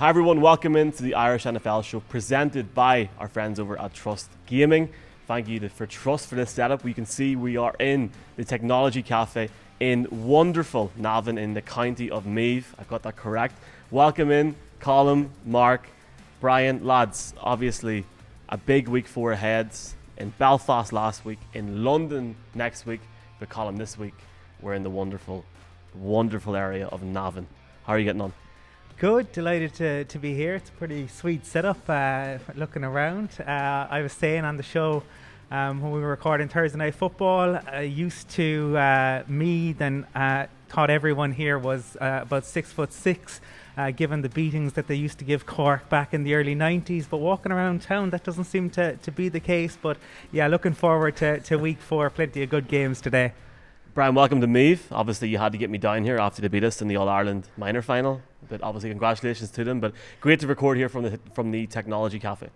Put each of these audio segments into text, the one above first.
Hi, everyone. Welcome into the Irish NFL show presented by our friends over at Trust Gaming. Thank you for Trust for this setup. We can see we are in the Technology Cafe in wonderful Navan in the county of Meath. I got that correct. Welcome in, Colm, Mark, Brian, lads. Obviously, a big week four ahead. In Belfast last week, in London next week, but Colm this week. We're in the wonderful, wonderful area of Navan. How are you getting on? Good, delighted to, to be here. It's a pretty sweet setup. Uh, looking around, uh, I was saying on the show um, when we were recording Thursday Night Football, uh, used to uh, me, then uh, thought everyone here was uh, about six foot six. given the beatings that they used to give Cork back in the early 90s, but walking around town, that doesn't seem to, to be the case. But yeah, looking forward to, to week four. Plenty of good games today. Brian, welcome to Meath. Obviously, you had to get me down here after they beat us in the All Ireland minor final. But obviously, congratulations to them. But great to record here from the from the Technology Cafe.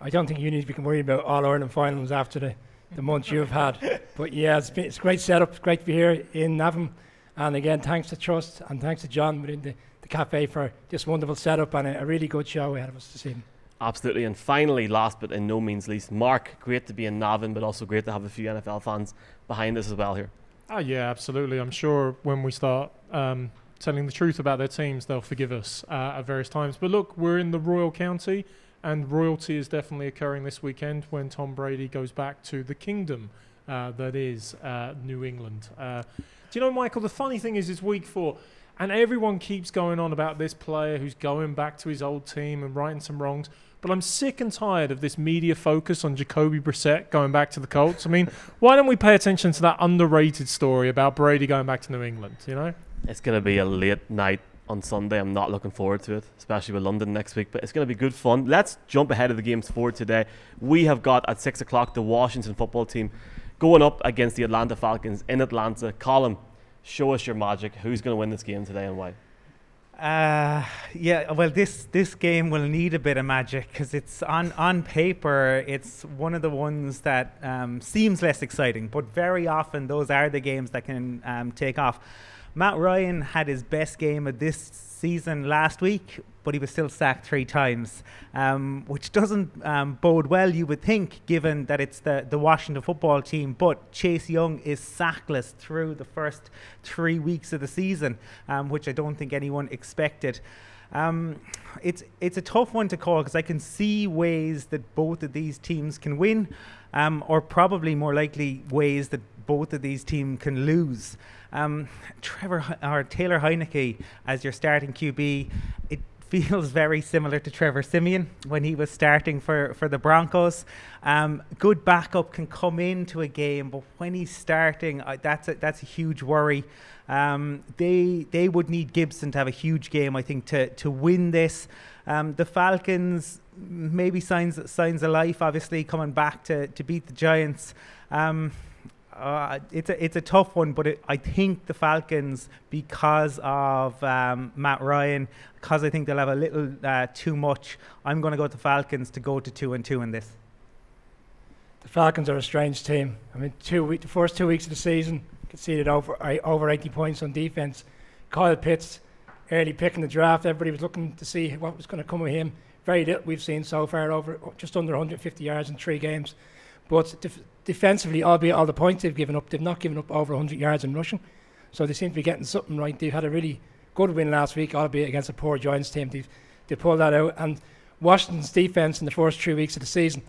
I don't think you need to be worried about All Ireland finals after the, the months you've had. But yeah, it's, been, it's a great setup. It's great to be here in Navan. And again, thanks to Trust and thanks to John within the, the cafe for this wonderful setup and a, a really good show ahead of us this evening. Absolutely. And finally, last but in no means least, Mark, great to be in Navan, but also great to have a few NFL fans behind us as well here. Oh yeah, absolutely. I'm sure when we start um, telling the truth about their teams, they'll forgive us uh, at various times. But look, we're in the Royal County, and royalty is definitely occurring this weekend when Tom Brady goes back to the kingdom uh, that is uh, New England. Uh, do you know, Michael? The funny thing is, it's week four. And everyone keeps going on about this player who's going back to his old team and righting some wrongs. But I'm sick and tired of this media focus on Jacoby Brissett going back to the Colts. I mean, why don't we pay attention to that underrated story about Brady going back to New England? You know, it's going to be a late night on Sunday. I'm not looking forward to it, especially with London next week. But it's going to be good fun. Let's jump ahead of the games for today. We have got at six o'clock the Washington football team going up against the Atlanta Falcons in Atlanta. Colm, show us your magic. Who's going to win this game today and why? Uh, yeah, well, this this game will need a bit of magic because it's on on paper, it's one of the ones that um, seems less exciting, but very often those are the games that can um, take off. Matt Ryan had his best game of this season last week, but he was still sacked three times, um, which doesn't um, bode well, you would think, given that it's the, the Washington football team. But Chase Young is sackless through the first three weeks of the season, um, which I don't think anyone expected. Um, it's it's a tough one to call because I can see ways that both of these teams can win, um, or probably more likely ways that both of these teams can lose. Um, Trevor or Taylor Heinicke as your starting QB, it feels very similar to Trevor Siemian when he was starting for, for the Broncos. Um, good backup can come into a game, but when he's starting, uh, that's a, that's a huge worry. Um, they they would need Gibson to have a huge game, I think, to to win this. Um, the Falcons maybe signs signs of life, obviously coming back to to beat the Giants. Um, uh, it's a it's a tough one, but it, I think the Falcons because of um, Matt Ryan, because I think they'll have a little uh, too much. I'm going to go with the Falcons to go to two and two in this. The Falcons are a strange team. I mean, two week, the first two weeks of the season conceded over over 80 points on defense. Kyle Pitts early pick in the draft. Everybody was looking to see what was going to come of him. Very little we've seen so far, over just under 150 yards in three games. But defensively, albeit all the points they've given up, they've not given up over 100 yards in rushing. So they seem to be getting something right. They've had a really good win last week, albeit against a poor Giants team. They've, they pulled that out. And Washington's defense in the first three weeks of the season,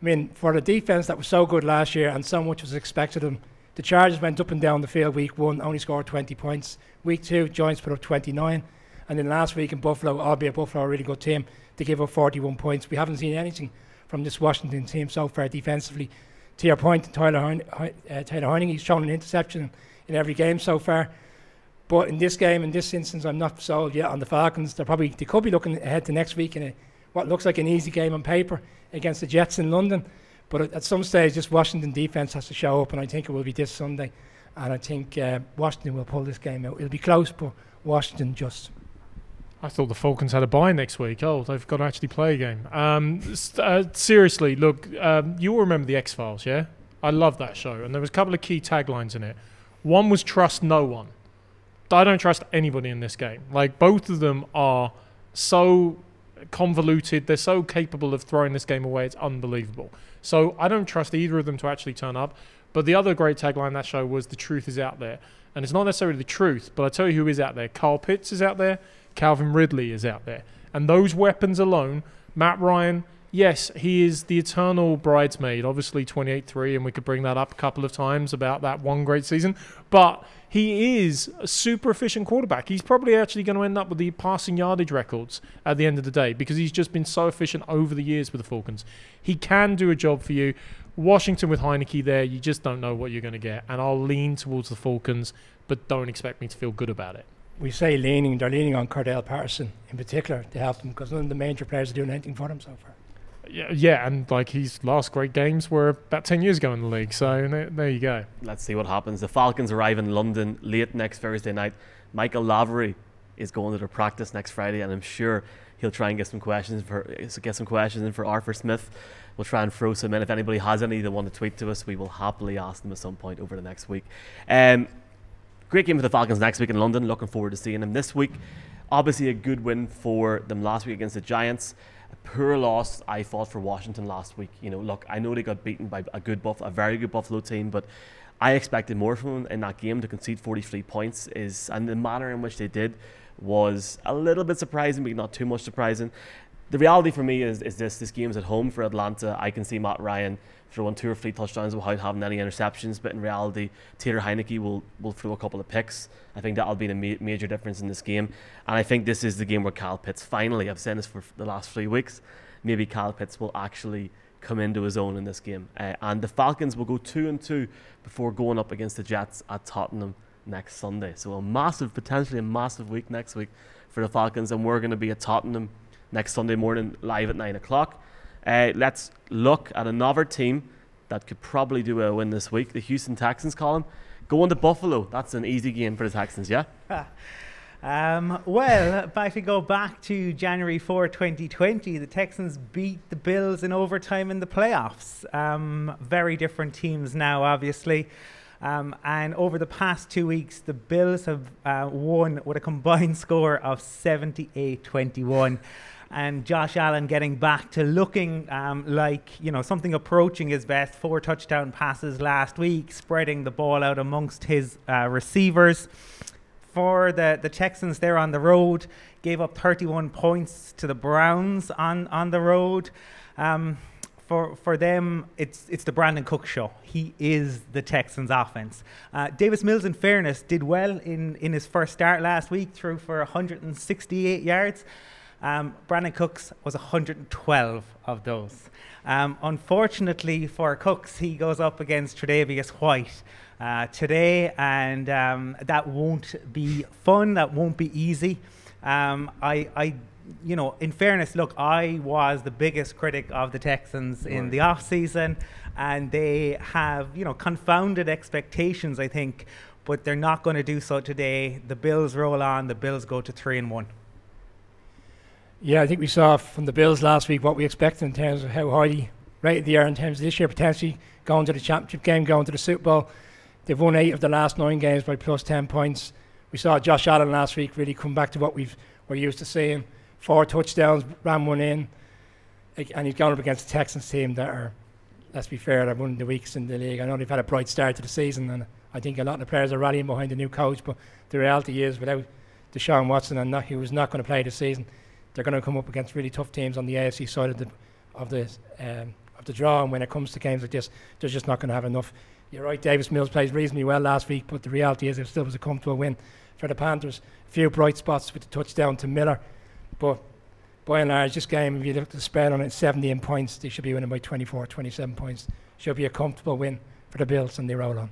I mean, for the defense that was so good last year and so much was expected of them, the Chargers went up and down the field week one, only scored 20 points. Week two, Giants put up 29. And then last week in Buffalo, albeit Buffalo a really good team, they gave up 41 points. We haven't seen anything from this Washington team so far defensively. To your point, Tyler, uh, Taylor Heinicke, he's shown an interception in every game so far. But in this game, in this instance, I'm not sold yet on the Falcons. They're probably they could be looking ahead to next week in a, what looks like an easy game on paper against the Jets in London. But at, at some stage, this Washington defense has to show up, and I think it will be this Sunday. And I think uh, Washington will pull this game out. It'll be close, but Washington just I thought the Falcons had a bye next week. Oh, they've got to actually play a game. Um, uh, seriously, look, um, you all remember the X Files, yeah? I love that show, and there was a couple of key taglines in it. One was trust no one. I don't trust anybody in this game. Like both of them are so convoluted. They're so capable of throwing this game away. It's unbelievable. So I don't trust either of them to actually turn up. But the other great tagline that show was "The truth is out there," and it's not necessarily the truth, but I tell you who is out there. Carl Pitts is out there. Calvin Ridley is out there, and those weapons alone, Matt Ryan. Yes, he is the eternal bridesmaid. Obviously, 28-3, and we could bring that up a couple of times about that one great season. But he is a super efficient quarterback. He's probably actually going to end up with the passing yardage records at the end of the day because he's just been so efficient over the years with the Falcons. He can do a job for you. Washington with Heinicke there, you just don't know what you're going to get. And I'll lean towards the Falcons, but don't expect me to feel good about it. We say leaning, they're leaning on Cordarrelle Patterson in particular to help them because none of the major players are doing anything for them so far. Yeah, yeah, and like his last great games were about ten years ago in the league. So there, there you go. Let's see what happens. The Falcons arrive in London late next Thursday night. Michael Lavery is going to their practice next Friday, and I'm sure he'll try and get some questions for get some questions in for Arthur Smith. We'll try and throw some in. If anybody has any they want to tweet to us, we will happily ask them at some point over the next week. Um, great game for the Falcons next week in London. Looking forward to seeing them this week. Obviously, a good win for them last week against the Giants a poor loss I thought for Washington last week. You know, look, I know they got beaten by a good buff, a very good Buffalo team, but I expected more from them in that game to concede 43 points. Is and the manner in which they did was a little bit surprising, but not too much surprising. The reality for me is, is this: this game's at home for Atlanta. I can see Matt Ryan throwing two or three touchdowns without having any interceptions. But in reality, Taylor Heinicke will, will throw a couple of picks. I think that'll be the ma- major difference in this game. And I think this is the game where Kyle Pitts finally, I've said this for the last three weeks, maybe Kyle Pitts will actually come into his own in this game. Uh, and the Falcons will go two and two before going up against the Jets at Tottenham next Sunday. So a massive, potentially a massive week next week for the Falcons. And we're going to be at Tottenham next Sunday morning live at nine o'clock. Uh, let's look at another team that could probably do a win this week. The Houston Texans, Colin, going to Buffalo. That's an easy game for the Texans, yeah? Um, well, if we go back to January 4, 2020, the Texans beat the Bills in overtime in the playoffs. Um, very different teams now, obviously. Um, and over the past two weeks, the Bills have uh, won with a combined score of 78 21 and Josh Allen getting back to looking um, like you know something approaching his best. Four touchdown passes last week, spreading the ball out amongst his uh, receivers. For the, the Texans, they're on the road, gave up 31 points to the Browns on, on the road. Um, for for them, it's it's the Brandin Cook show. He is the Texans' offense. Uh, Davis Mills, in fairness, did well in in his first start last week, threw for 168 yards. Um, Brandin Cooks was 112 of those. Um, unfortunately for Cooks, he goes up against Tre'Davious White uh, today, and um, that won't be fun. That won't be easy. Um, I, I, you know, in fairness, look, I was the biggest critic of the Texans right. in the off season, and they have, you know, confounded expectations. I think, but they're not going to do so today. The Bills roll on. The Bills go to three and one. Yeah, I think we saw from the Bills last week what we expected in terms of how highly rated they are in terms of this year potentially going to the championship game, going to the Super Bowl. They've won eight of the last nine games by plus ten points. We saw Josh Allen last week really come back to what we've we're used to seeing. Four touchdowns, ran one in, and he's gone up against the Texans team that are, let's be fair, they're one of the weakest in the league. I know they've had a bright start to the season, and I think a lot of the players are rallying behind the new coach. But the reality is, without Deshaun Watson and not, he was not going to play this season, they're going to come up against really tough teams on the AFC side of the of the um, of the draw. And when it comes to games like this, they're just not going to have enough. You're right. Davis Mills plays reasonably well last week, but the reality is it still was a comfortable win for the Panthers. A few bright spots with the touchdown to Miller, but by and large, this game, if you look at the spread on it, 17 points, they should be winning by 24, 27 points. Should be a comfortable win for the Bills, and they roll on.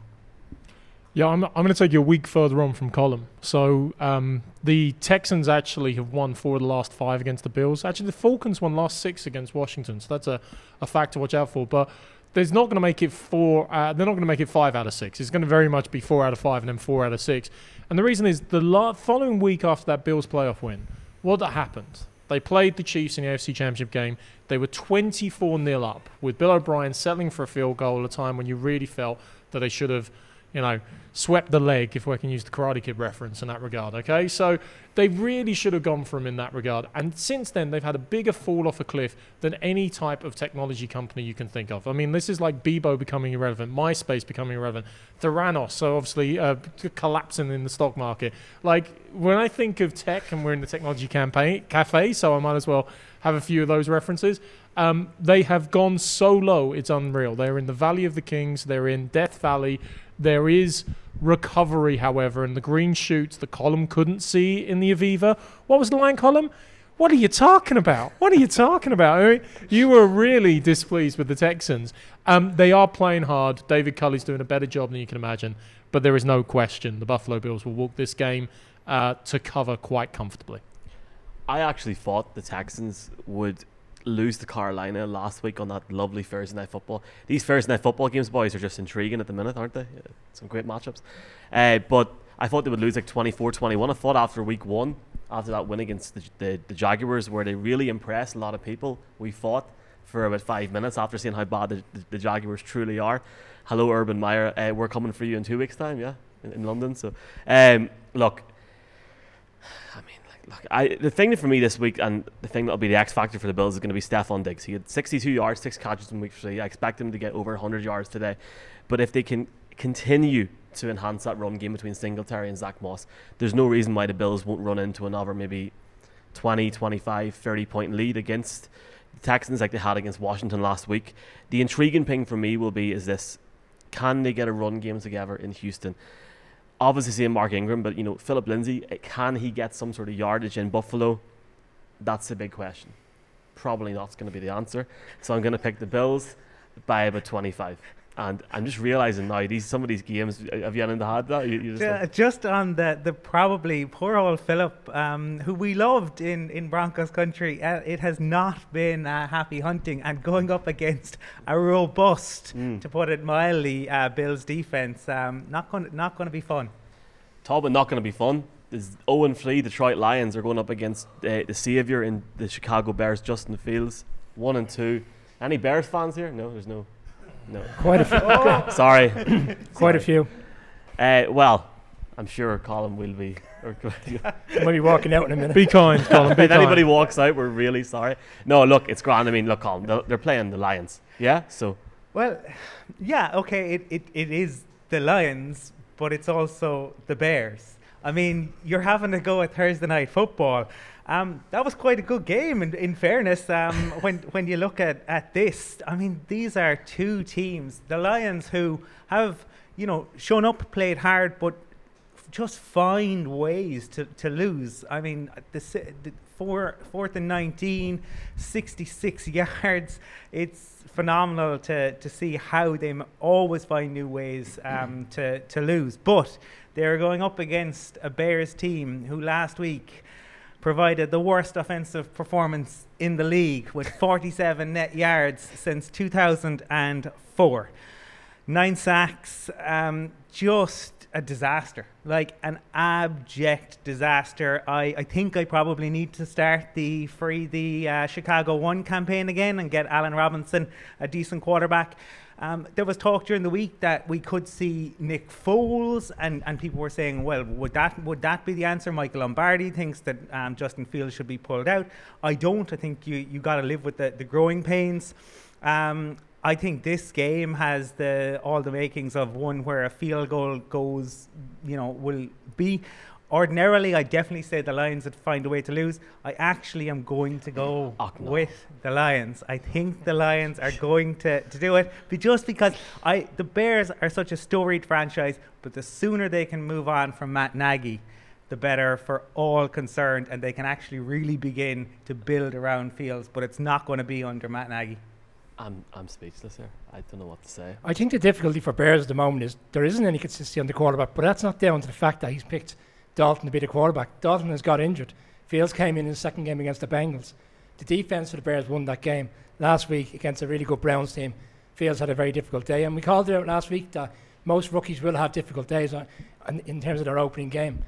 Yeah, I'm, I'm going to take you a week further on from Colin. So um, the Texans actually have won four of the last five against the Bills. Actually, the Falcons won last six against Washington, so that's a, a fact to watch out for. But there's not going to make it four. Uh, they're not going to make it five out of six. It's going to very much be four out of five and then four out of six. And the reason is the la- following week after that Bills playoff win, what happened? They played the Chiefs in the AFC Championship game. They were 24 0 up with Bill O'Brien settling for a field goal at a time when you really felt that they should have you know, swept the leg, if we can use the Karate Kid reference in that regard. Okay, so they really should have gone for him in that regard. And since then, they've had a bigger fall off a cliff than any type of technology company you can think of. I mean, this is like Bebo becoming irrelevant, MySpace becoming irrelevant, Theranos, so obviously uh, collapsing in the stock market. Like when I think of tech, and we're in the technology campaign cafe, so I might as well have a few of those references. Um, they have gone so low, it's unreal. They're in the Valley of the Kings, they're in Death Valley. There is recovery, however, and the green shoots the Colm couldn't see in the Aviva. What was the line Colm? What are you talking about? What are you talking about? I mean, you were really displeased with the Texans. Um, they are playing hard. David Culley's doing a better job than you can imagine, but there is no question the Buffalo Bills will walk this game uh, to cover quite comfortably. I actually thought the Texans would lose to Carolina last week on that lovely Thursday night football. These Thursday night football games, boys, are just intriguing at the minute, aren't they? Some great matchups. Uh, but I thought they would lose like 24 21. I thought after week one, after that win against the, the, the, Jaguars, where they really impressed a lot of people, we fought for about five minutes after seeing how bad the, the, the Jaguars truly are. Hello, Urban Meyer. Uh, we're coming for you in two weeks' time, yeah, in, in London. So, um, look, I mean, Look, I, the thing for me this week, and the thing that'll be the X factor for the Bills is going to be Stefon Diggs. He had 62 yards, six catches in week three. I expect him to get over 100 yards today. But if they can continue to enhance that run game between Singletary and Zach Moss, there's no reason why the Bills won't run into another maybe 20, 25, 30 point lead against the Texans like they had against Washington last week. The intriguing thing for me will be is this: can they get a run game together in Houston? Obviously seeing Mark Ingram, but you know Phillip Lindsay, eh, can he get some sort of yardage in Buffalo? That's the big question. Probably not going to be the answer. So I'm going to pick the Bills by about 25. And I'm just realizing now these some of these games. Have you to add that? You, you just, uh, just, on the the probably poor old Phillip, um, who we loved in in Broncos country. Uh, it has not been uh, happy hunting, and going up against a robust, mm. to put it mildly, uh, Bills defense. Um, not going not going to be fun. Talbot not going to be fun. There's 0 3 Detroit Lions are going up against uh, the savior in the Chicago Bears, Justin Fields. One and two. Any Bears fans here? No, there's no. No. Quite a few. oh. Sorry. Quite Sorry. a few. Uh, well, I'm sure Colin will be. might be walking out in a minute. Be kind, Colin. Be if kind. anybody walks out, we're really sorry. No, look, it's grand. I mean, look, Colin, they're playing the Lions. Yeah, so. Well, yeah, okay, it, it, it is the Lions, but it's also the Bears. I mean, you're having to go at Thursday night football. Um, that was quite a good game, in, in fairness. Um, when when you look at, at this, I mean, these are two teams. The Lions, who have you know shown up, played hard, but just find ways to, to lose. I mean, the, the four, fourth and 19, 66 yards. It's phenomenal to, to see how they always find new ways um, to, to lose. But they're going up against a Bears team who last week provided the worst offensive performance in the league with 47 net yards since 2004. Nine sacks, um, just a disaster, like an abject disaster. I, I think I probably need to start the free the uh, Chicago One campaign again and get Allen Robinson a decent quarterback. Um, there was talk during the week that we could see Nick Foles, and, and people were saying, well, would that would that be the answer? Michael Lombardi thinks that um, Justin Fields should be pulled out. I don't. I think you you got to live with the, the growing pains. Um, I think this game has the all the makings of one where a field goal goes, you know, will be ordinarily, I definitely say the Lions would find a way to lose. I actually am going to go oh, no. with the Lions. I think the Lions are going to, to do it, but just because I the Bears are such a storied franchise. But the sooner they can move on from Matt Nagy, the better for all concerned, and they can actually really begin to build around Fields. But it's not going to be under Matt Nagy. I'm I'm speechless here. I don't know what to say. I think the difficulty for Bears at the moment is there isn't any consistency on the quarterback, but that's not down to the fact that he's picked Dalton to be the quarterback. Dalton has got injured. Fields came in in the second game against the Bengals. The defense for the Bears won that game last week against a really good Browns team. Fields had a very difficult day, and we called it out last week that most rookies will have difficult days in terms of their opening game.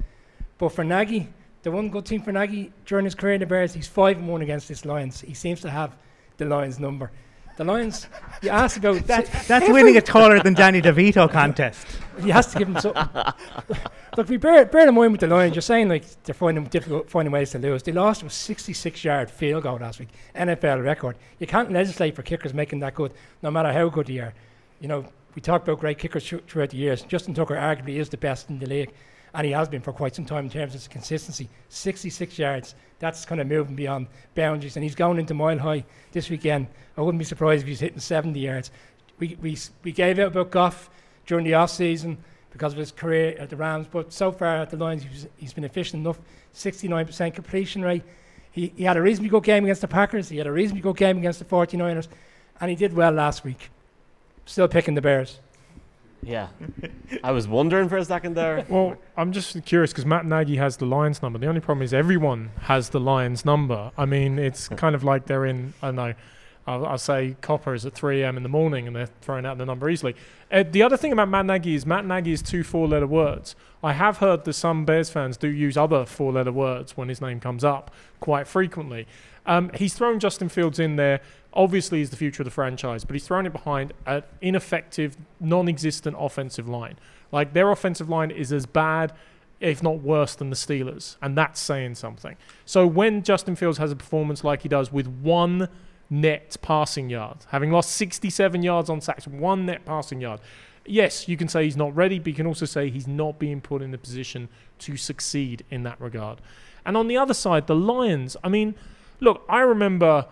But for Nagy, the one good thing for Nagy during his career in the Bears, he's five and one against this Lions. He seems to have the Lions number. The Lions, you asked about that, that's winning a taller than Danny DeVito contest. he has to give him something. Look, we bear, bear in mind with the Lions, you're saying like they're finding difficult finding ways to lose. They lost a 66 yard field goal last week, NFL record. You can't legislate for kickers making that good, no matter how good they are. You know, we talk about great kickers th- throughout the years. Justin Tucker arguably is the best in the league, and he has been for quite some time in terms of his consistency. 66 yards, that's kind of moving beyond boundaries, and he's going into mile high this weekend. I wouldn't be surprised if he's hitting 70 yards. We, we, we gave out about Goff during the off season because of his career at the Rams, but so far at the Lions, he's, he's been efficient enough 69% completion rate. He, he had a reasonably good game against the Packers, he had a reasonably good game against the 49ers, and he did well last week. Still picking the Bears. Yeah. I was wondering for a second there. Well, I'm just curious because Matt Nagy has the Lions number. The only problem is everyone has the Lions number. I mean, it's kind of like they're in, I don't know, I'll, I'll say Copper is at 3 a.m. in the morning and they're throwing out the number easily. Uh, the other thing about Matt Nagy is Matt Nagy is two four letter words. I have heard that some Bears fans do use other four letter words when his name comes up quite frequently. Um, he's thrown Justin Fields in there. Obviously, he's the future of the franchise, but he's thrown it behind an ineffective, non existent offensive line. Like, their offensive line is as bad, if not worse, than the Steelers, and that's saying something. So, when Justin Fields has a performance like he does with one net passing yard, having lost 67 yards on sacks, one net passing yard, yes, you can say he's not ready, but you can also say he's not being put in the position to succeed in that regard. And on the other side, the Lions, I mean, look, I remember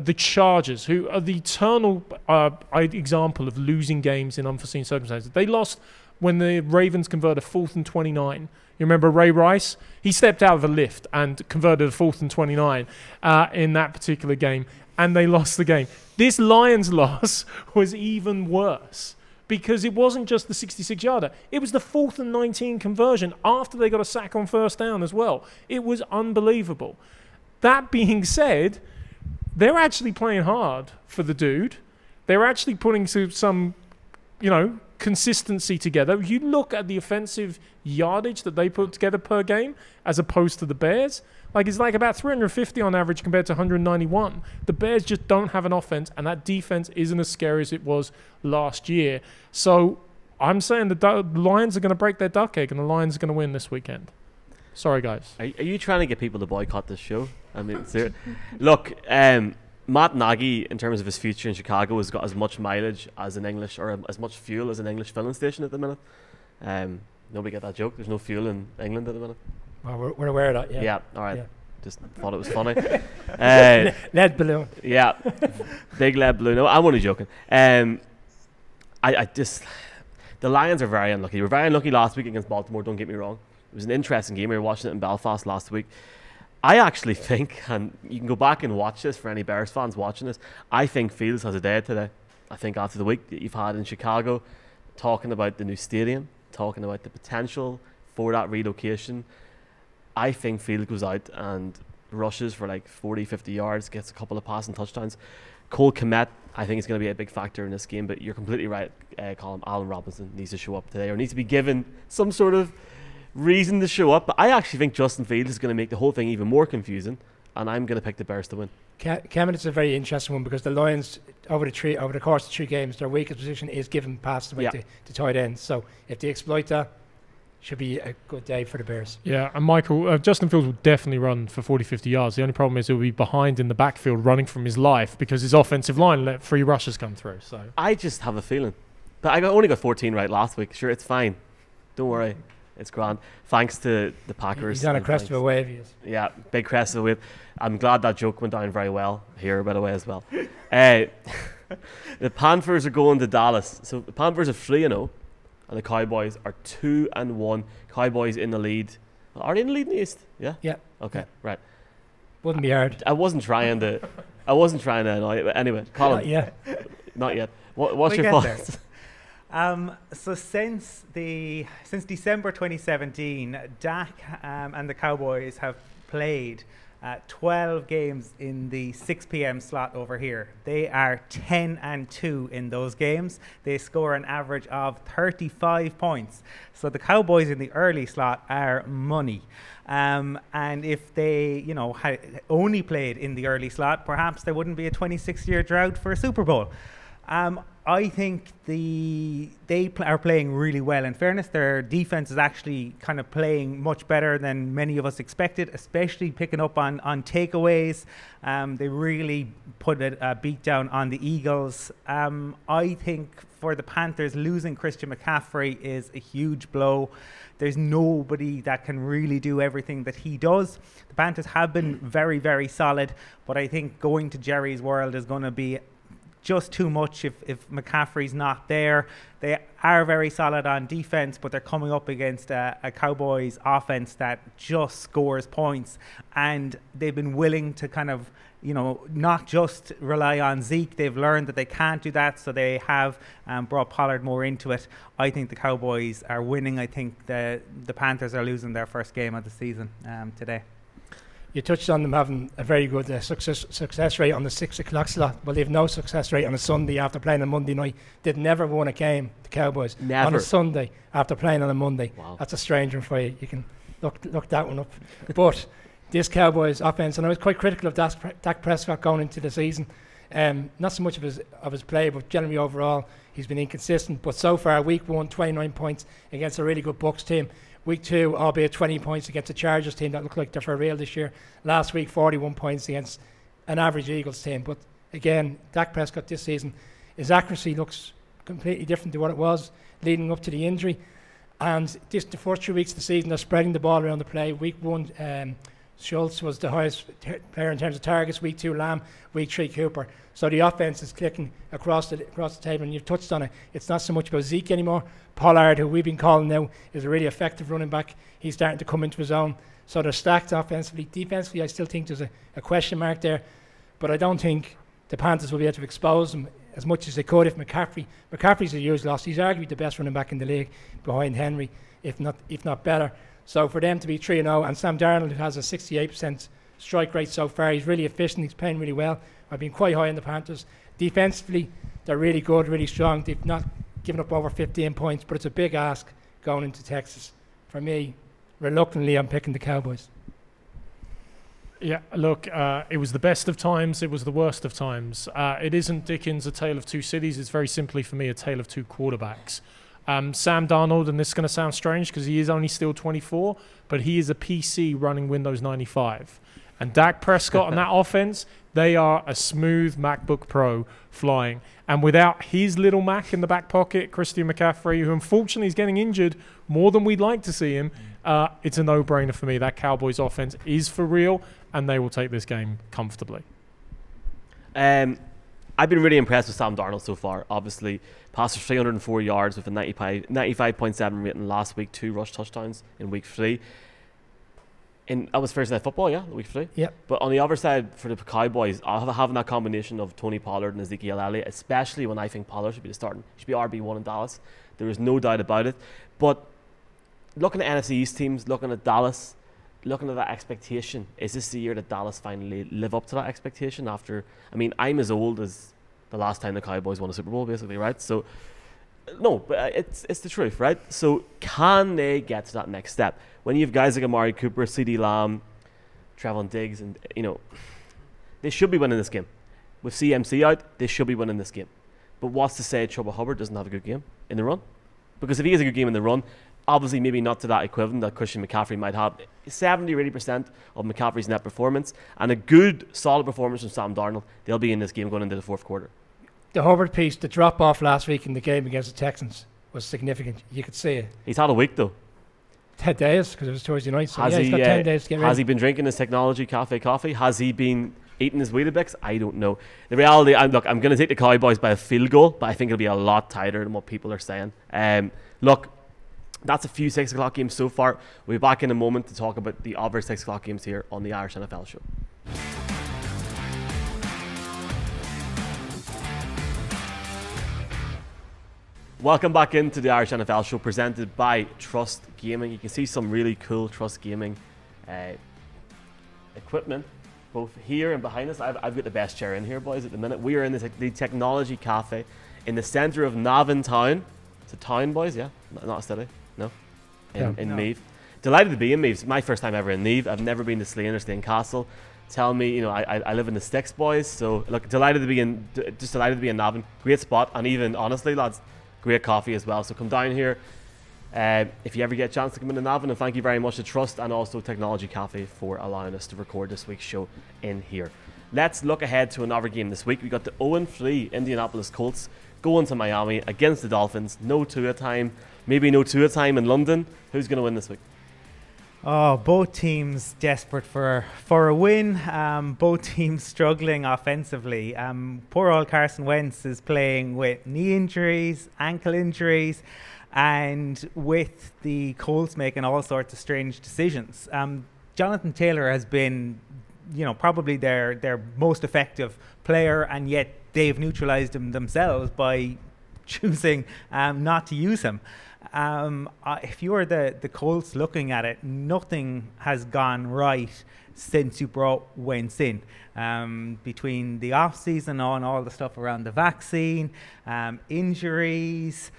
the Chargers, who are the eternal uh, example of losing games in unforeseen circumstances. They lost when the Ravens converted a fourth and 29. You remember Ray Rice? He stepped out of a lift and converted a fourth and 29 uh, in that particular game, and they lost the game. This Lions loss was even worse because it wasn't just the 66 yarder, it was the fourth and 19 conversion after they got a sack on first down as well. It was unbelievable. That being said, they're actually playing hard for the dude. They're actually putting some, you know, consistency together. You look at the offensive yardage that they put together per game as opposed to the Bears. Like it's like about 350 on average compared to 191. The Bears just don't have an offense, and that defense isn't as scary as it was last year. So I'm saying the Du- Lions are going to break their duck egg, and the Lions are going to win this weekend. Sorry, guys. Are, are you trying to get people to boycott this show? I mean, ser- look, um, Matt Nagy, in terms of his future in Chicago, has got as much mileage as an English or as much fuel as an English filling station at the minute. Um, nobody get that joke. There's no fuel in England at the minute. Well, we're, we're aware of that, yeah. Yeah, all right. Yeah. Just thought it was funny. uh, Lead balloon. yeah, big lead blue. No, I'm only joking. Um, I, I just the Lions are very unlucky. They were very unlucky last week against Baltimore. Don't get me wrong. It was an interesting game. We were watching it in Belfast last week. I actually think, and you can go back and watch this for any Bears fans watching this. I think Fields has a day today. I think after the week that you've had in Chicago, talking about the new stadium, talking about the potential for that relocation, I think Field goes out and rushes for like 40, 50 yards, gets a couple of passing touchdowns. Cole Kmet, I think, is going to be a big factor in this game, but you're completely right, uh, Colin. Allen Robinson needs to show up today or needs to be given some sort of reason to show up. But I actually think Justin Fields is going to make the whole thing even more confusing, and I'm going to pick the Bears to win. Ca- Cameron, it's a very interesting one because the Lions, over the three, over the course of three games, their weakest position is giving passes away Yeah. to, to tight ends. So if they exploit that, should be a good day for the Bears. Yeah, and Michael, uh, Justin Fields will definitely run for 40, 50 yards. The only problem is he'll be behind in the backfield running from his life because his offensive line let three rushes come through. So I just have a feeling. But I got, only got 14 right last week. Sure, it's fine. Don't worry. It's grand. Thanks to the Packers. He's on a and crest of a wave. He is. Yeah, big crest of a wave. I'm glad that joke went down very well here, by the way, as well. Uh, the Panthers are going to Dallas. So the Panthers are 3 and 0, and the Cowboys are 2 and 1. Cowboys in the lead. Are they in the lead in the East? Yeah? Yeah. Okay, Yeah. right. Wouldn't be hard. I wasn't trying to. I wasn't trying to annoy you. But anyway, Colin, Uh, yeah. not yet. What, what's We your get there. thoughts? Um, so since the since December 2017, Dak um, and the Cowboys have played uh, 12 games in the 6 p.m. slot over here. They are 10 and 2 in those games. They score an average of 35 points. So the Cowboys in the early slot are money. Um, and if they, you know, had only played in the early slot, perhaps there wouldn't be a 26-year drought for a Super Bowl. Um, I think the they pl- are playing really well. In fairness, their defense is actually kind of playing much better than many of us expected, especially picking up on on takeaways. Um, they really put a, a beat down on the Eagles. Um, I think for the Panthers, losing Christian McCaffrey is a huge blow. There's nobody that can really do everything that he does. The Panthers have been very, very solid, but I think going to Jerry's World is going to be just too much if, if McCaffrey's not there. They are very solid on defense, but they're coming up against a, a, Cowboys offense that just scores points. And they've been willing to kind of, you know, not just rely on Zeke. They've learned that they can't do that, so they have um, brought Pollard more into it. I think the Cowboys are winning. I think the, the Panthers are losing their first game of the season um, today you touched on them having a very good uh, success success rate on the six o'clock slot. Well, they've no success rate on a Sunday after playing on Monday night. They've never won a game, the Cowboys, never. on a Sunday after playing on a Monday. Wow. That's a strange one for you. You can look look that one up. but this Cowboys offense, and I was quite critical of Dak Prescott going into the season. Um, not so much of his of his play, but generally overall, he's been inconsistent. But so far, week one, 29 points against a really good Bucs team. Week two, albeit 20 points against a Chargers team that looked like they're for real this year. Last week, 41 points against an average Eagles team. But again, Dak Prescott this season, his accuracy looks completely different to what it was leading up to the injury. And just the first two weeks of the season, they're spreading the ball around the play. Week one, um, Schultz was the highest ter- player in terms of targets. Week two, Lamb. Week three, Cooper. So the offense is clicking across the across the table, and you've touched on it. It's not so much about Zeke anymore. Pollard, who we've been calling now, is a really effective running back. He's starting to come into his own. So they're stacked offensively. Defensively, I still think there's a, a question mark there, but I don't think the Panthers will be able to expose them as much as they could if McCaffrey. McCaffrey's a year's loss. He's arguably the best running back in the league behind Henry, if not if not better. So for them to be 3 0, and Sam Darnold, who has a 68% strike rate so far, he's really efficient, he's playing really well. I've been quite high on the Panthers. Defensively, they're really good, really strong. They've not given up over 15 points, but it's a big ask going into Texas. For me, reluctantly, I'm picking the Cowboys. Yeah, look, uh, it was the best of times, it was the worst of times. Uh, it isn't Dickens' A Tale of Two Cities, it's very simply for me a tale of two quarterbacks. Um, Sam Darnold, and this is going to sound strange because he is only still 24, but he is a PC running Windows 95. And Dak Prescott and that offense, they are a smooth MacBook Pro flying. And without his little Mac in the back pocket, Christian McCaffrey, who unfortunately is getting injured more than we'd like to see him, uh, it's a no brainer for me. That Cowboys offense is for real, and they will take this game comfortably. Um, I've been really impressed with Sam Darnold so far. Obviously, passed for 304 yards with a 95, 95.7 rating last week, two rush touchdowns in week three in that was Thursday Night Football, yeah, week three. Yeah. But on the other side, for the Cowboys, having that combination of Tony Pollard and Ezekiel Elliott, especially when I think Pollard should be the starting, should be RB one in Dallas. There is no doubt about it. But looking at NFC East teams, looking at Dallas, looking at that expectation, is this the year that Dallas finally live up to that expectation? After, I mean, I'm as old as the last time the Cowboys won a Super Bowl, basically, right? So no, but uh, it's it's the truth, right? So can they get to that next step when you have guys like Amari Cooper, CeeDee Lamb, Trevon Diggs, and you know they should be winning this game. With CMC out, they should be winning this game. But what's to say Chuba Hubbard doesn't have a good game in the run? Because if he has a good game in the run, obviously maybe not to that equivalent that Christian McCaffrey might have. 70 or 80% of McCaffrey's net performance and a good, solid performance from Sam Darnold, they'll be in this game going into the fourth quarter the Hubbard piece, the drop off last week in the game against the Texans was significant. You could see it. He's had a week though. Ten days because it was Thursday night. So has yeah, he, he's got uh, ten days to get Has ready. he been drinking his technology cafe coffee? Has he been eating his Weetabix? I don't know. The reality, I'm look, I'm going to take the Cowboys by a field goal, but I think it'll be a lot tighter than what people are saying. Um, look, that's a few six o'clock games so far. We'll be back in a moment to talk about the other six o'clock games here on the Irish NFL show. Welcome back into the Irish NFL show presented by Trust Gaming. You can see some really cool Trust Gaming uh, equipment both here and behind us. I've, I've, got the best chair in here, boys, at the minute. We are in the, te- the Technology Cafe in the centre of Navan Town. It's a town, boys, yeah? Not a city, no? In, Yeah. in No. Meath. Delighted to be in Meath. It's my first time ever in Meath. I've never been to Slane or Slane Castle. tell me, you know, I, I live in the sticks, boys. So look, delighted to be in, just delighted to be in Navan. Great spot, and even honestly, lads, great coffee as well. So come down here. Uh, if you ever get a chance to come into Navan, and thank you very much to Trust and also Technology Cafe for allowing us to record this week's show in here. Let's look ahead to another game this week. We got the 0 3 Indianapolis Colts going to Miami against the Dolphins. No Tua time, maybe no Tua time in London. Who's going to win this week? Oh, both teams desperate for for a win. Um, both teams struggling offensively. Um, poor old Carson Wentz is playing with knee injuries, ankle injuries, and with the Colts making all sorts of strange decisions. Um, Jonathan Taylor has been, you know, probably their their most effective player, and yet they've neutralized him themselves by choosing um, not to use him. Um, uh, if you're the, the Colts looking at it, nothing has gone right since you brought Wentz in. Um, between the off season on all the stuff around the vaccine, um, injuries,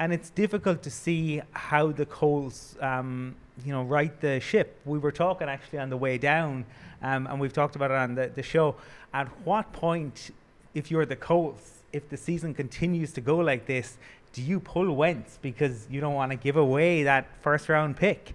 and it's difficult to see how the Colts, um, you know, right the ship. We were talking actually on the way down, um, and we've talked about it on the, the show. At what point, if you're the Colts, if the season continues to go like this, do you pull Wentz because you don't want to give away that first round pick?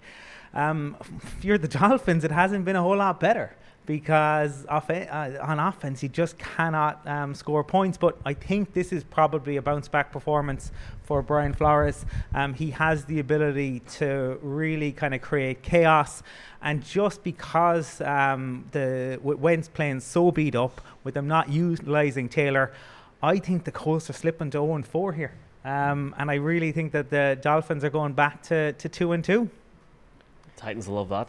Um, if you're the Dolphins, it hasn't been a whole lot better because off- uh, on offense you just cannot um, score points. But I think this is probably a bounce back performance for Brian Flores. Um, he has the ability to really kind of create chaos, and just because um, the Wentz playing so beat up with them not utilizing Taylor, I think the Colts are slipping to 0 4 here. Um, and I really think that the Dolphins are going back to, to two and two. Titans love that.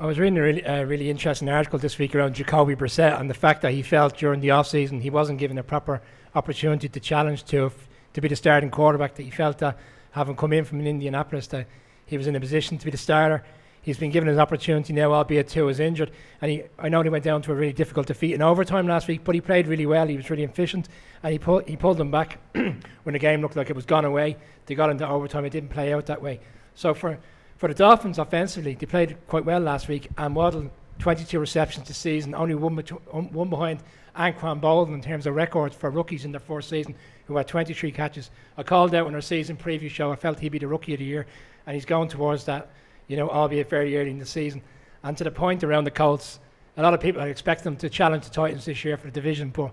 I was reading a really, uh, really interesting article this week around Jacoby Brissett and the fact that he felt during the offseason he wasn't given a proper opportunity to challenge to to be the starting quarterback. That he felt that having come in from Indianapolis that he was in a position to be the starter. He's been given his opportunity now, albeit Tua is injured. And he, I know he went down to a really difficult defeat in overtime last week, but he played really well. He was really efficient, and he pulled he pulled them back when the game looked like it was gone away. They got into overtime. It didn't play out that way. So for for the Dolphins offensively, they played quite well last week. And Waddle, 22 receptions this season, only one, beto- um, one behind Anquan Boldin in terms of records for rookies in their first season, who had 23 catches. I called out in our season preview show, I felt he'd be the rookie of the year, and he's going towards that, you know, albeit very early in the season. And to the point around the Colts, a lot of people expect them to challenge the Titans this year for the division, but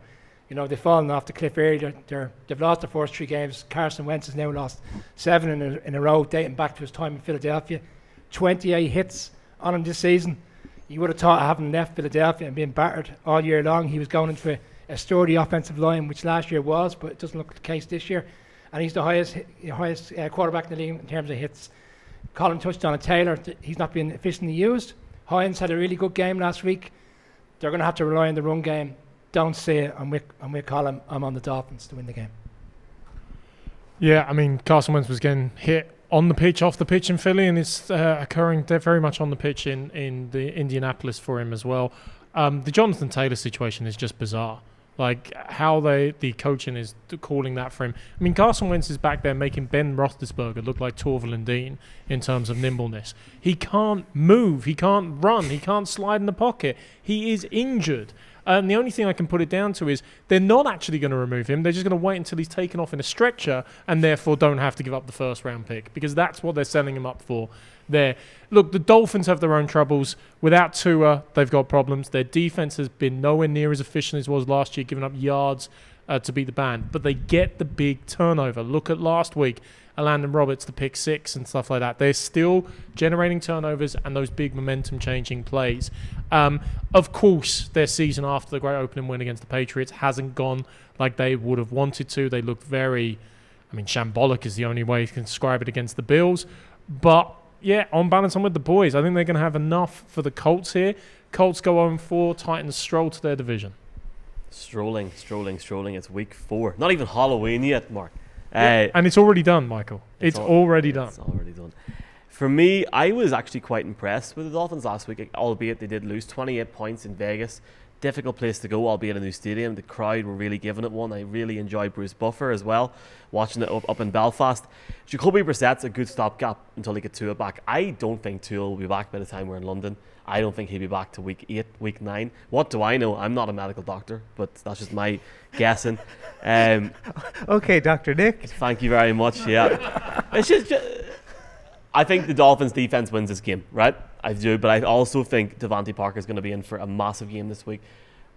you know, they've fallen off the cliff early. They have lost the first three games. Carson Wentz has now lost seven in a, in a row, dating back to his time in Philadelphia. 28 hits on him this season. You would have thought, having left Philadelphia and being battered all year long, he was going into a, a sturdy offensive line, which last year was, but it doesn't look the case this year. And he's the highest, highest uh, quarterback in the league in terms of hits. Colin touched on it. Taylor, he's not being efficiently used. Hines had a really good game last week. They're going to have to rely on the run game don't say it, and we and we call him. I'm on the Dolphins to win the game. Yeah, I mean Carson Wentz was getting hit on the pitch, off the pitch in Philly, and it's uh, occurring very much on the pitch in in the Indianapolis for him as well. Um, the Jonathan Taylor situation is just bizarre. Like how they the coaching is calling that for him. I mean, Carson Wentz is back there making Ben Roethlisberger look like Torvill Dean in terms of nimbleness. He can't move. He can't run. He can't slide in the pocket. He is injured. And the only thing I can put it down to is they're not actually going to remove him. They're just going to wait until he's taken off in a stretcher and therefore don't have to give up the first round pick because that's what they're selling him up for. There, look, the Dolphins have their own troubles. Without Tua, they've got problems. Their defense has been nowhere near as efficient as it was last year, giving up yards uh, to beat the band. But they get the big turnover. Look at last week. Elandon Roberts, the pick six and stuff like that. They're still generating turnovers and those big momentum changing plays. Um, of course, their season after the great opening win against the Patriots hasn't gone like they would have wanted to. They look very, I mean, shambolic is the only way you can describe it against the Bills. But yeah, on balance, I'm with the boys. I think they're going to have enough for the Colts here. Colts go on 4, Titans stroll to their division. Strolling, strolling, strolling. It's week four. Not even Halloween yet, Mark. Uh, and it's already done, Michael. It's, it's al- already done. It's already done. For me, I was actually quite impressed with the Dolphins last week, albeit they did lose 28 points in Vegas difficult place to go, albeit a new stadium. The crowd were really giving it one. I really enjoyed Bruce Buffer as well, watching it up, up in Belfast. Jacoby Brissett's a good stopgap until they get Tua back. I don't think Tua will be back by the time we're in London. I don't think he'll be back to week eight, week nine. What do I know? I'm not a medical doctor, but that's just my guessing. Um, okay, Doctor Nick. Thank you very much. Yeah, it's just, just, I think the Dolphins' defense wins this game, right? I do, but I also think DeVante Parker is going to be in for a massive game this week.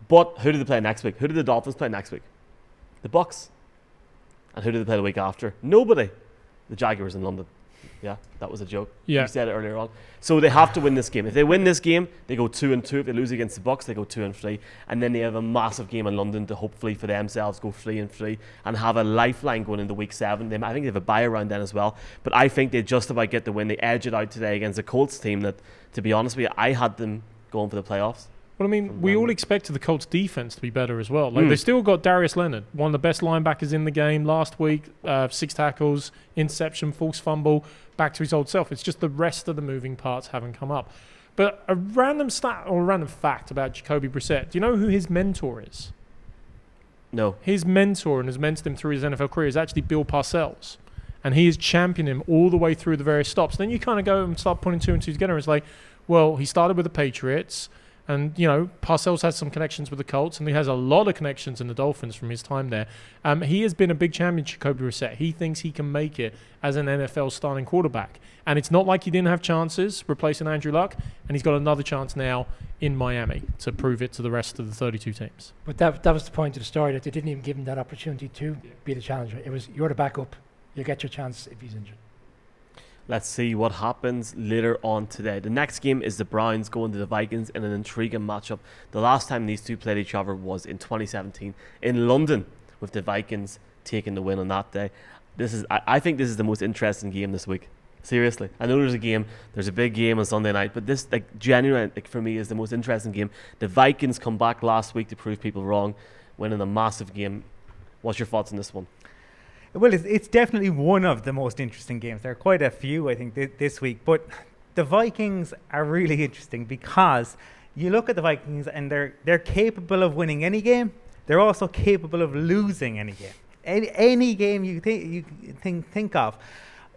But who do they play next week? Who do the Dolphins play next week? The Bucks. And who do they play the week after? Nobody. The Jaguars in London. Yeah, that was a joke. Yeah. You said it earlier on. So they have to win this game. If they win this game, they go two and two. If they lose against the Bucks, they go two and three. And then they have a massive game in London to hopefully for themselves go three and three and have a lifeline going into week seven. They, I think they have a bye around then as well. But I think they just about get the win. They edge it out today against a Colts team that, to be honest with you, I had them going for the playoffs. Well, I mean, we all expected the Colts defense to be better as well. Like Mm. they still got Darius Leonard, one of the best linebackers in the game last week. Uh, six tackles, interception, forced fumble, back to his old self. It's just the rest of the moving parts haven't come up. But a random stat or a random fact about Jacoby Brissett. Do you know who his mentor is? No. His mentor and has mentored him through his NFL career is actually Bill Parcells. And he has championed him all the way through the various stops. Then you kind of go and start putting two and two together. It's like, well, he started with the Patriots. And, you know, Parcells has some connections with the Colts, and he has a lot of connections in the Dolphins from his time there. Um, he has been a big champion, Jacoby Brissett. He thinks he can make it as an NFL starting quarterback. And it's not like he didn't have chances replacing Andrew Luck, and he's got another chance now in Miami to prove it to the rest of the 32 teams. But that, that was the point of the story that they didn't even give him that opportunity to be the challenger. It was you're the backup. You get your chance if he's injured. Let's see what happens later on today. The next game is the Browns going to the Vikings in an intriguing matchup. The last time these two played each other was in 2017 in London, with the Vikings taking the win on that day. This is, I, I think, this is the most interesting game this week. Seriously, I know there's a game, there's a big game on Sunday night, but this, like, genuinely, like, for me, is the most interesting game. The Vikings come back last week to prove people wrong, winning a massive game. What's your thoughts on this one? Well, it's, it's definitely one of the most interesting games. There are quite a few, I think, thi- this week. But the Vikings are really interesting because you look at the Vikings and they're they're capable of winning any game. They're also capable of losing any game. Any, any game you think you think think of.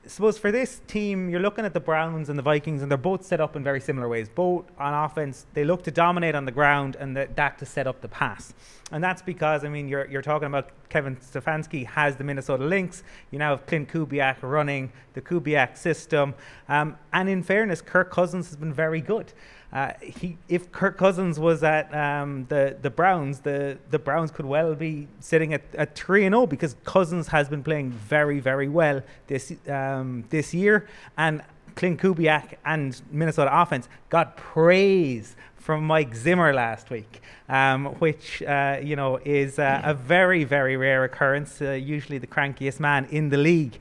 Suppose for this team, you're looking at the Browns and the Vikings, and they're both set up in very similar ways. Both on offense, they look to dominate on the ground, and that, that to set up the pass. And that's because, I mean, you're, you're talking about Kevin Stefanski has the Minnesota links. You now have Klint Kubiak running the Kubiak system. Um, and in fairness, Kirk Cousins has been very good. Uh, he, if Kirk Cousins was at um, the the Browns, the, the Browns could well be sitting at, at three and zero because Cousins has been playing very very well this um, this year, and Klint Kubiak and Minnesota offense got praise from Mike Zimmer last week, um, which uh, you know is uh, a very very rare occurrence. Uh, usually the crankiest man in the league.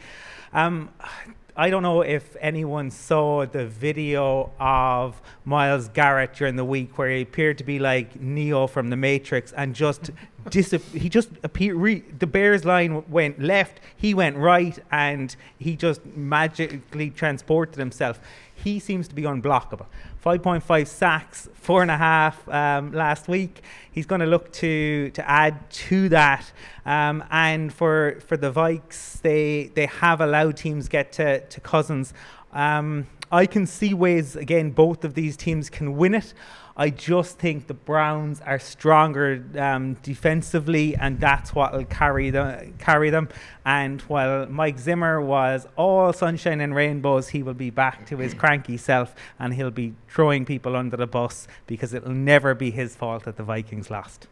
Um, I don't know if anyone saw the video of Myles Garrett during the week where he appeared to be like Neo from the Matrix and just disap- he just appeared re- the Bears line went left, he went right and he just magically transported himself. He seems to be unblockable. 5.5 sacks, four and a half um, last week. He's going to look to to add to that. Um, and for for the Vikes, they they have allowed teams get to to Cousins. Um, I can see ways again both of these teams can win it. I just think the Browns are stronger um, defensively, and that's what will carry them. Carry them. And while Mike Zimmer was all sunshine and rainbows, he will be back to his cranky self, and he'll be throwing people under the bus because it'll never be his fault that the Vikings lost.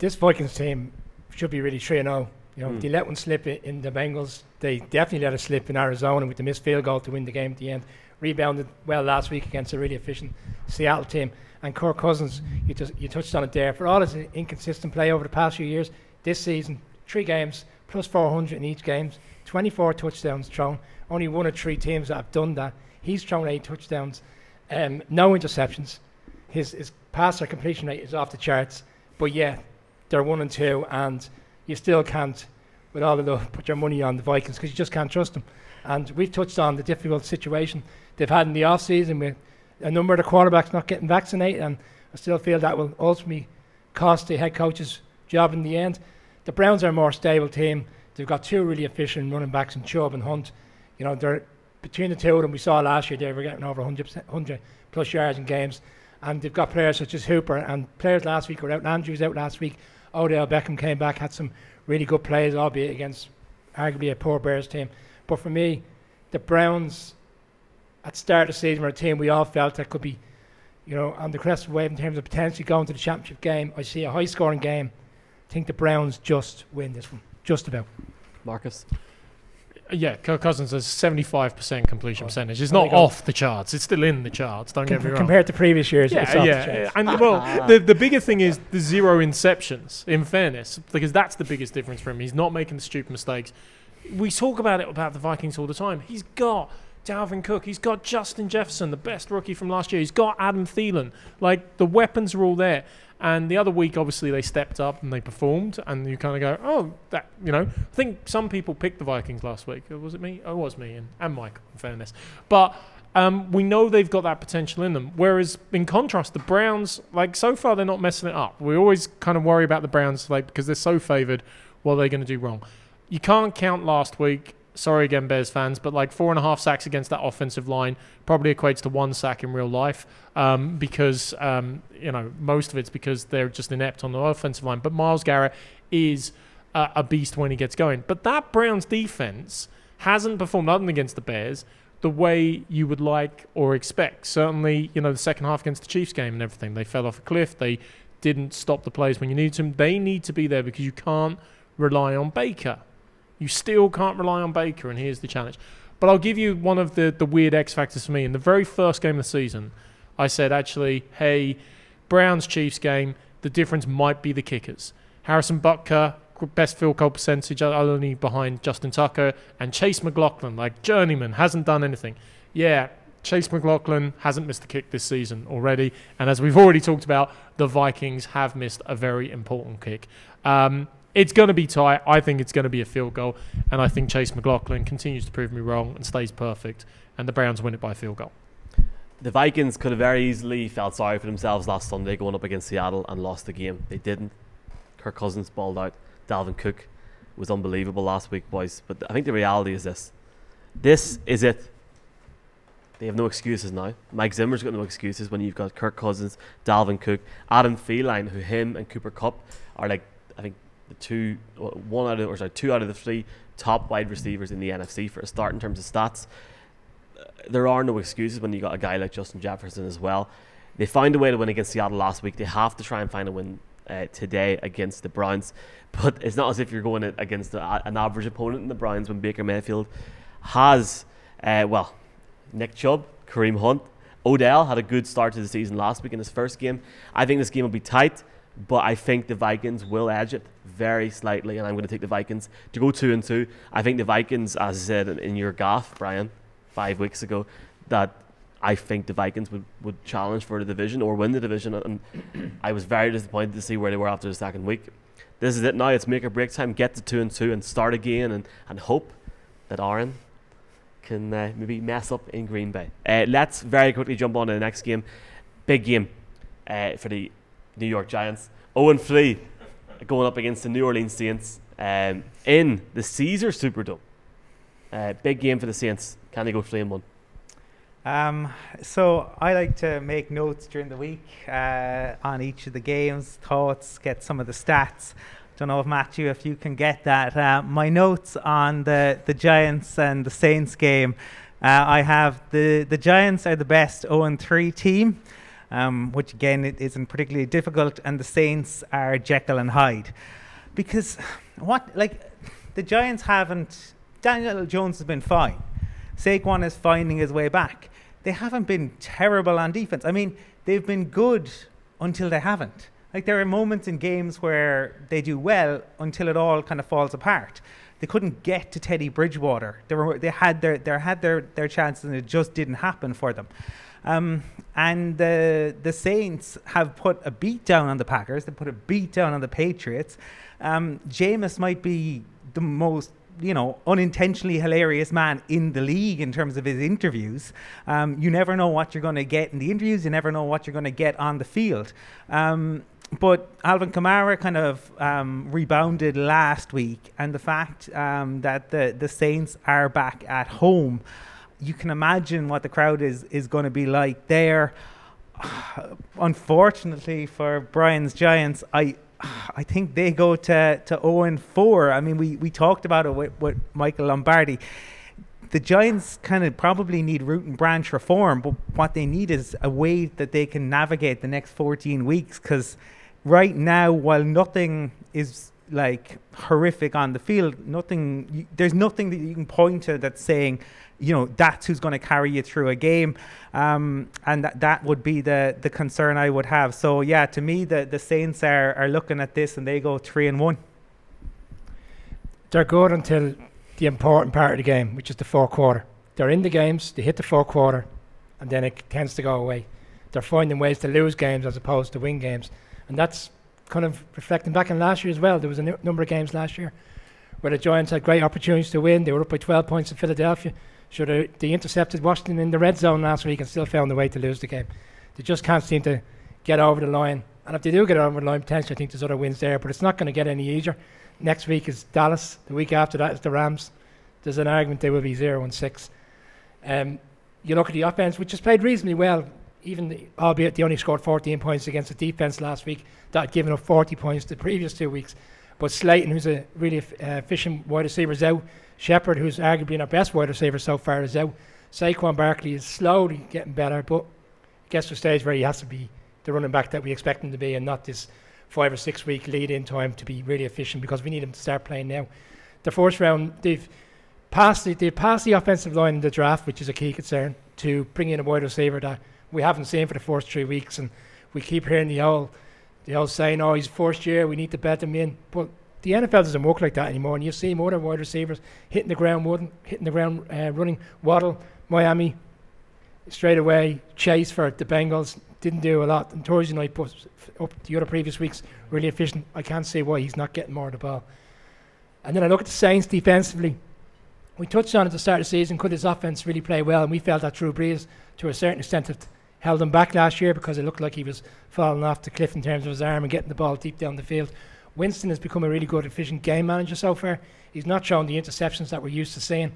This Vikings team should be really 3 0. You know, Mm. they let one slip in the Bengals. They definitely let it slip in Arizona with the missed field goal to win the game at the end. Rebounded well last week against a really efficient Seattle team. And Kirk Cousins, you, you touched on it there. For all his inconsistent play over the past few years, this season, three games, plus 400 in each game, 24 touchdowns thrown. Only one of three teams that have done that. He's thrown eight touchdowns, um, no interceptions. His, his passer completion rate is off the charts. But yeah, they're one and two, and you still can't, with all of the, put your money on the Vikings because you just can't trust them. And we've touched on the difficult situation they've had in the off season with a number of the quarterbacks not getting vaccinated, and I still feel that will ultimately cost the head coach's job in the end. The Browns are a more stable team. They've got two really efficient running backs in Chubb and Hunt. You know, they're between the two of them. We saw last year they were getting over 100, 100 plus yards in games, and they've got players such as Hooper and players last week were out. Andrews out last week. Odell Beckham came back, had some really good plays, albeit against arguably a poor Bears team. But for me, the Browns at the start of the season were a team we all felt that could be, you know, on the crest of the wave in terms of potentially going to the championship game. I see a high scoring game. I think the Browns just win this one. Just about. Marcus? Uh, yeah, Kirk Cousins has 75% completion Oh, percentage. It's not off the charts. It's still in the charts. Don't get me wrong. compared to previous years, it's Yeah, the yeah, charts. and well, ah. the the bigger thing is the zero inceptions. In fairness, because that's the biggest difference for him. He's not making the stupid mistakes. We talk about it about the Vikings all the time. He's got Dalvin Cook. He's got Justin Jefferson, the best rookie from last year. He's got Adam Thielen. Like the weapons are all there. And the other week, obviously, they stepped up and they performed. And you kind of go, oh, that you know. I think some people picked the Vikings last week. Uh, Was it me? Oh, it was me and, and Mike. In fairness, but um, we know they've got that potential in them. Whereas, in contrast, the Browns, like so far, they're not messing it up. We always kind of worry about the Browns, like because they're so favoured. What are they going to do wrong? You can't count last week. Sorry again, Bears fans, but like four and a half sacks against that offensive line probably equates to one sack in real life um, because um, you know most of it's because they're just inept on the offensive line. But Myles Garrett is uh, a beast when he gets going. But that Browns defense hasn't performed other than against the Bears the way you would like or expect. Certainly, you know, the second half against the Chiefs game and everything, they fell off a cliff. They didn't stop the plays when you needed them. They need to be there because you can't rely on Baker. You still can't rely on Baker, and here's the challenge. But I'll give you one of the, the weird X factors for me. In the very first game of the season, I said, actually, hey, Browns Chiefs game, the difference might be the kickers. Harrison Butker, best field goal percentage, only behind Justin Tucker, and Chase McLaughlin, like journeyman, hasn't done anything. Yeah, Chase McLaughlin hasn't missed a kick this season already. And as we've already talked about, the Vikings have missed a very important kick. Um, it's going to be tight. I think it's going to be a field goal. And I think Chase McLaughlin continues to prove me wrong and stays perfect. And the Browns win it by field goal. The Vikings could have very easily felt sorry for themselves last Sunday going up against Seattle and lost the game. They didn't. Kirk Cousins balled out. Dalvin Cook was unbelievable last week, boys. But I think the reality is this. This is it. They have no excuses now. Mike Zimmer's got no excuses when you've got Kirk Cousins, Dalvin Cook, Adam Thielen, who him and Cooper Kupp are like, I think, the two, one out of, or sorry, two out of the three top wide receivers in the NFC for a start in terms of stats. Uh, There are no excuses when you got a guy like Justin Jefferson as well. They found a way to win against Seattle last week. They have to try and find a win uh, today against the Browns. But it's not as if you're going against a, an average opponent in the Browns when Baker Mayfield has, uh, well, Nick Chubb, Kareem Hunt, Odell had a good start to the season last week in his first game. I think this game will be tight, but I think the Vikings will edge it very slightly, and I'm going to take the Vikings to go two and two. I think the Vikings, as I said in, your gaff, Brian, five weeks ago, that I think the Vikings would, would challenge for the division or win the division, and I was very disappointed to see where they were after the second week. This is it now. It's make or break time. Get to two and two and start again, and, and hope that Aaron can uh, maybe mess up in Green Bay. Uh, let's very quickly jump on to the next game. Big game uh, for the New York Giants. 0 3 going up against the New Orleans Saints um, in the Caesars Superdome. Uh, big game for the Saints. Can they go 3 and 1? Um, so I like to make notes during the week uh, on each of the games, thoughts, get some of the stats. Don't know if Matthew, if you can get that. Uh, my notes on the the Giants and the Saints game. Uh, I have the the Giants are the best 0 3 team, um, which again it isn't particularly difficult, and the Saints are Jekyll and Hyde, because what like the Giants haven't. Daniel Jones has been fine. Saquon is finding his way back. They haven't been terrible on defense. I mean, they've been good until they haven't. Like there are moments in games where they do well until it all kind of falls apart. They couldn't get to Teddy Bridgewater. They were they had their they had their, their chances and it just didn't happen for them. Um, and the the Saints have put a beat down on the Packers. They put a beat down on the Patriots. Um, Jameis might be the most you know, unintentionally hilarious man in the league in terms of his interviews. Um, you never know what you're going to get in the interviews. You never know what you're going to get on the field. Um, but Alvin Kamara kind of um, rebounded last week, and the fact um, that the the Saints are back at home, you can imagine what the crowd is is going to be like there. Unfortunately for Brian's Giants, I I think they go to to 0 and 4. I mean, we, we talked about it with, with Michael Lombardi. The Giants kind of probably need root and branch reform, but what they need is a way that they can navigate the next 14 weeks because right now, while nothing is like horrific on the field, nothing there's nothing that you can point to that's saying, you know, that's who's going to carry you through a game, um, and that that would be the the concern I would have. So yeah, to me, the the Saints are are looking at this and they go three and one. They're good until the important part of the game, which is the fourth quarter. They're in the games, they hit the fourth quarter, and then it tends to go away. They're finding ways to lose games as opposed to win games. And that's kind of reflecting back in last year as well. There was a n- number of games last year where the Giants had great opportunities to win. They were up by 12 points in Philadelphia. Sure, they, they intercepted Washington in the red zone last week and still found a way to lose the game. They just can't seem to get over the line. And if they do get over the line, potentially, I think there's other wins there, but it's not going to get any easier. Next week is Dallas. The week after that is the Rams. There's an argument they will be 0 and 6. Um, you look at the offense, which has played reasonably well even the, albeit they only scored 14 points against the defense last week that had given up 40 points the previous two weeks. But Slayton, who's a really uh, efficient wide receiver, is out. Shepard, who's arguably our best wide receiver so far, is out. Saquon Barkley is slowly getting better, but gets to a stage where he has to be the running back that we expect him to be and not this five or six week lead in time to be really efficient because we need him to start playing now. The first round, they've passed the, they've passed the offensive line in the draft, which is a key concern, to bring in a wide receiver that we haven't seen for the first three weeks, and we keep hearing the old, the old saying, "Oh, he's first year, we need to bet him in." But the NFL doesn't work like that anymore, and you see more wide receivers hitting the ground, hitting the ground, uh, running. Waddle, Miami, straight away. Chase for the Bengals didn't do a lot. And Thursday night, but up the other previous weeks, really efficient. I can't see why he's not getting more of the ball. And then I look at the Saints defensively. We touched on at the start of the season, could his offense really play well? And we felt that Drew Brees, to a certain extent, held him back last year because it looked like he was falling off the cliff in terms of his arm and getting the ball deep down the field. Winston has become a really good, efficient game manager so far. He's not shown the interceptions that we're used to seeing.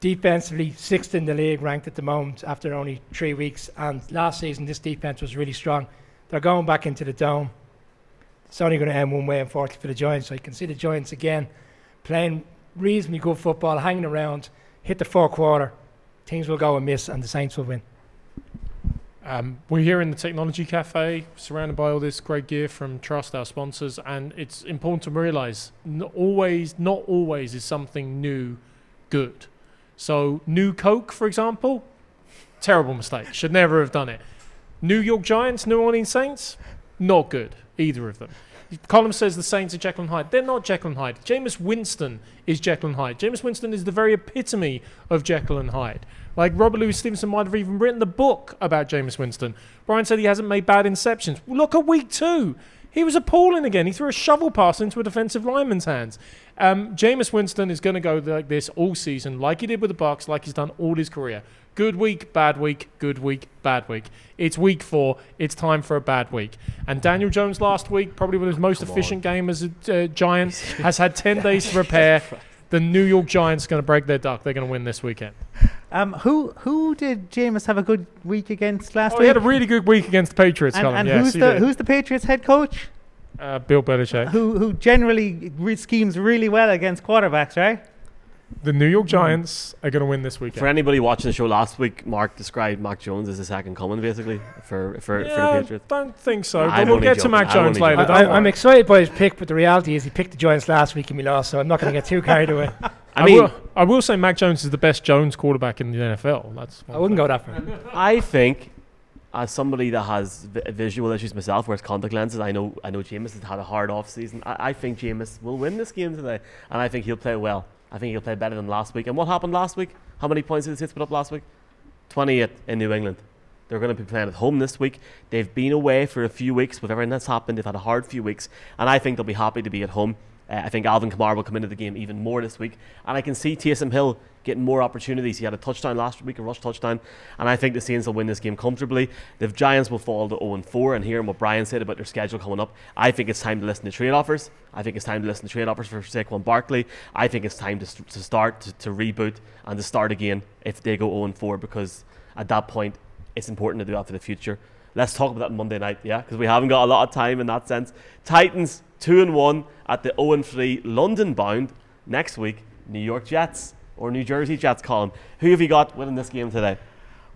Defensively, sixth in the league, ranked at the moment after only three weeks. And last season, this defense was really strong. They're going back into the dome. It's only going to end one way, unfortunately, for the Giants. So you can see the Giants again playing reasonably good football, hanging around, hit the fourth quarter. Teams will go amiss, and the Saints will win. Um, we're here in the Technology Cafe, surrounded by all this great gear from Trust, our sponsors, and it's important to realise not always, not always is something new good. So, new Coke, for example, terrible mistake. Should never have done it. New York Giants, New Orleans Saints, not good, either of them. Colm says the Saints are Jekyll and Hyde. They're not Jekyll and Hyde. Jameis Winston is Jekyll and Hyde. Jameis Winston is the very epitome of Jekyll and Hyde. Like Robert Louis Stevenson might have even written the book about Jameis Winston. Brian said he hasn't made bad inceptions. Look at week two. He was appalling again. He threw a shovel pass into a defensive lineman's hands. Um, Jameis Winston is going to go like this all season, like he did with the Bucs, like he's done all his career. Good week, bad week, good week, bad week. It's week four. It's time for a bad week. And Daniel Jones last week, probably with his most Come efficient on. game as a uh, Giant, has had 10 days to prepare. The New York Giants are going to break their duck. They're going to win this weekend. Um, who who did Jameis have a good week against last oh, week? He had a really good week against the Patriots. And, and yes, who's the who's the Patriots head coach? Uh, Bill Belichick. Who who generally schemes really well against quarterbacks, right? The New York Giants are going to win this weekend. For anybody watching the show last week, Mark described Mac Jones as the second coming, basically, for for, yeah, for the Patriots. Don't think so. but we'll get joking. to Mac Jones later. I, am excited by his pick, but the reality is he picked the Giants last week and we lost, so I'm not going to get too carried away. I, mean, will, I will say Mac Jones is the best Jones quarterback in the NFL. That's I wouldn't go that far. I think, as somebody that has vi- visual issues myself, wears contact lenses, I know I know Jameis has had a hard off season. I, I think Jameis will win this game today, and I think he'll play well. I think he'll play better than last week. And what happened last week? How many points did the Saints put up last week? 28 in New England. They're going to be playing at home this week. They've been away for a few weeks with everything that's happened. They've had a hard few weeks, and I think they'll be happy to be at home. Uh, I think Alvin Kamara will come into the game even more this week, and I can see Taysom Hill getting more opportunities. He had a touchdown last week, a rush touchdown, and I think the Saints will win this game comfortably. The Giants will fall to 0 4, and hearing what Brian said about their schedule coming up, I think it's time to listen to trade offers. I think it's time to listen to trade offers for Saquon Barkley. I think it's time to, to start to, to reboot and to start again if they go 0 4 because at that point it's important to do that for the future. Let's talk about that Monday night, yeah, because we haven't got a lot of time in that sense. Titans two and one at the 0 3 London bound next week. New York Jets or New Jersey Jets, Colm. Who have you got winning this game today?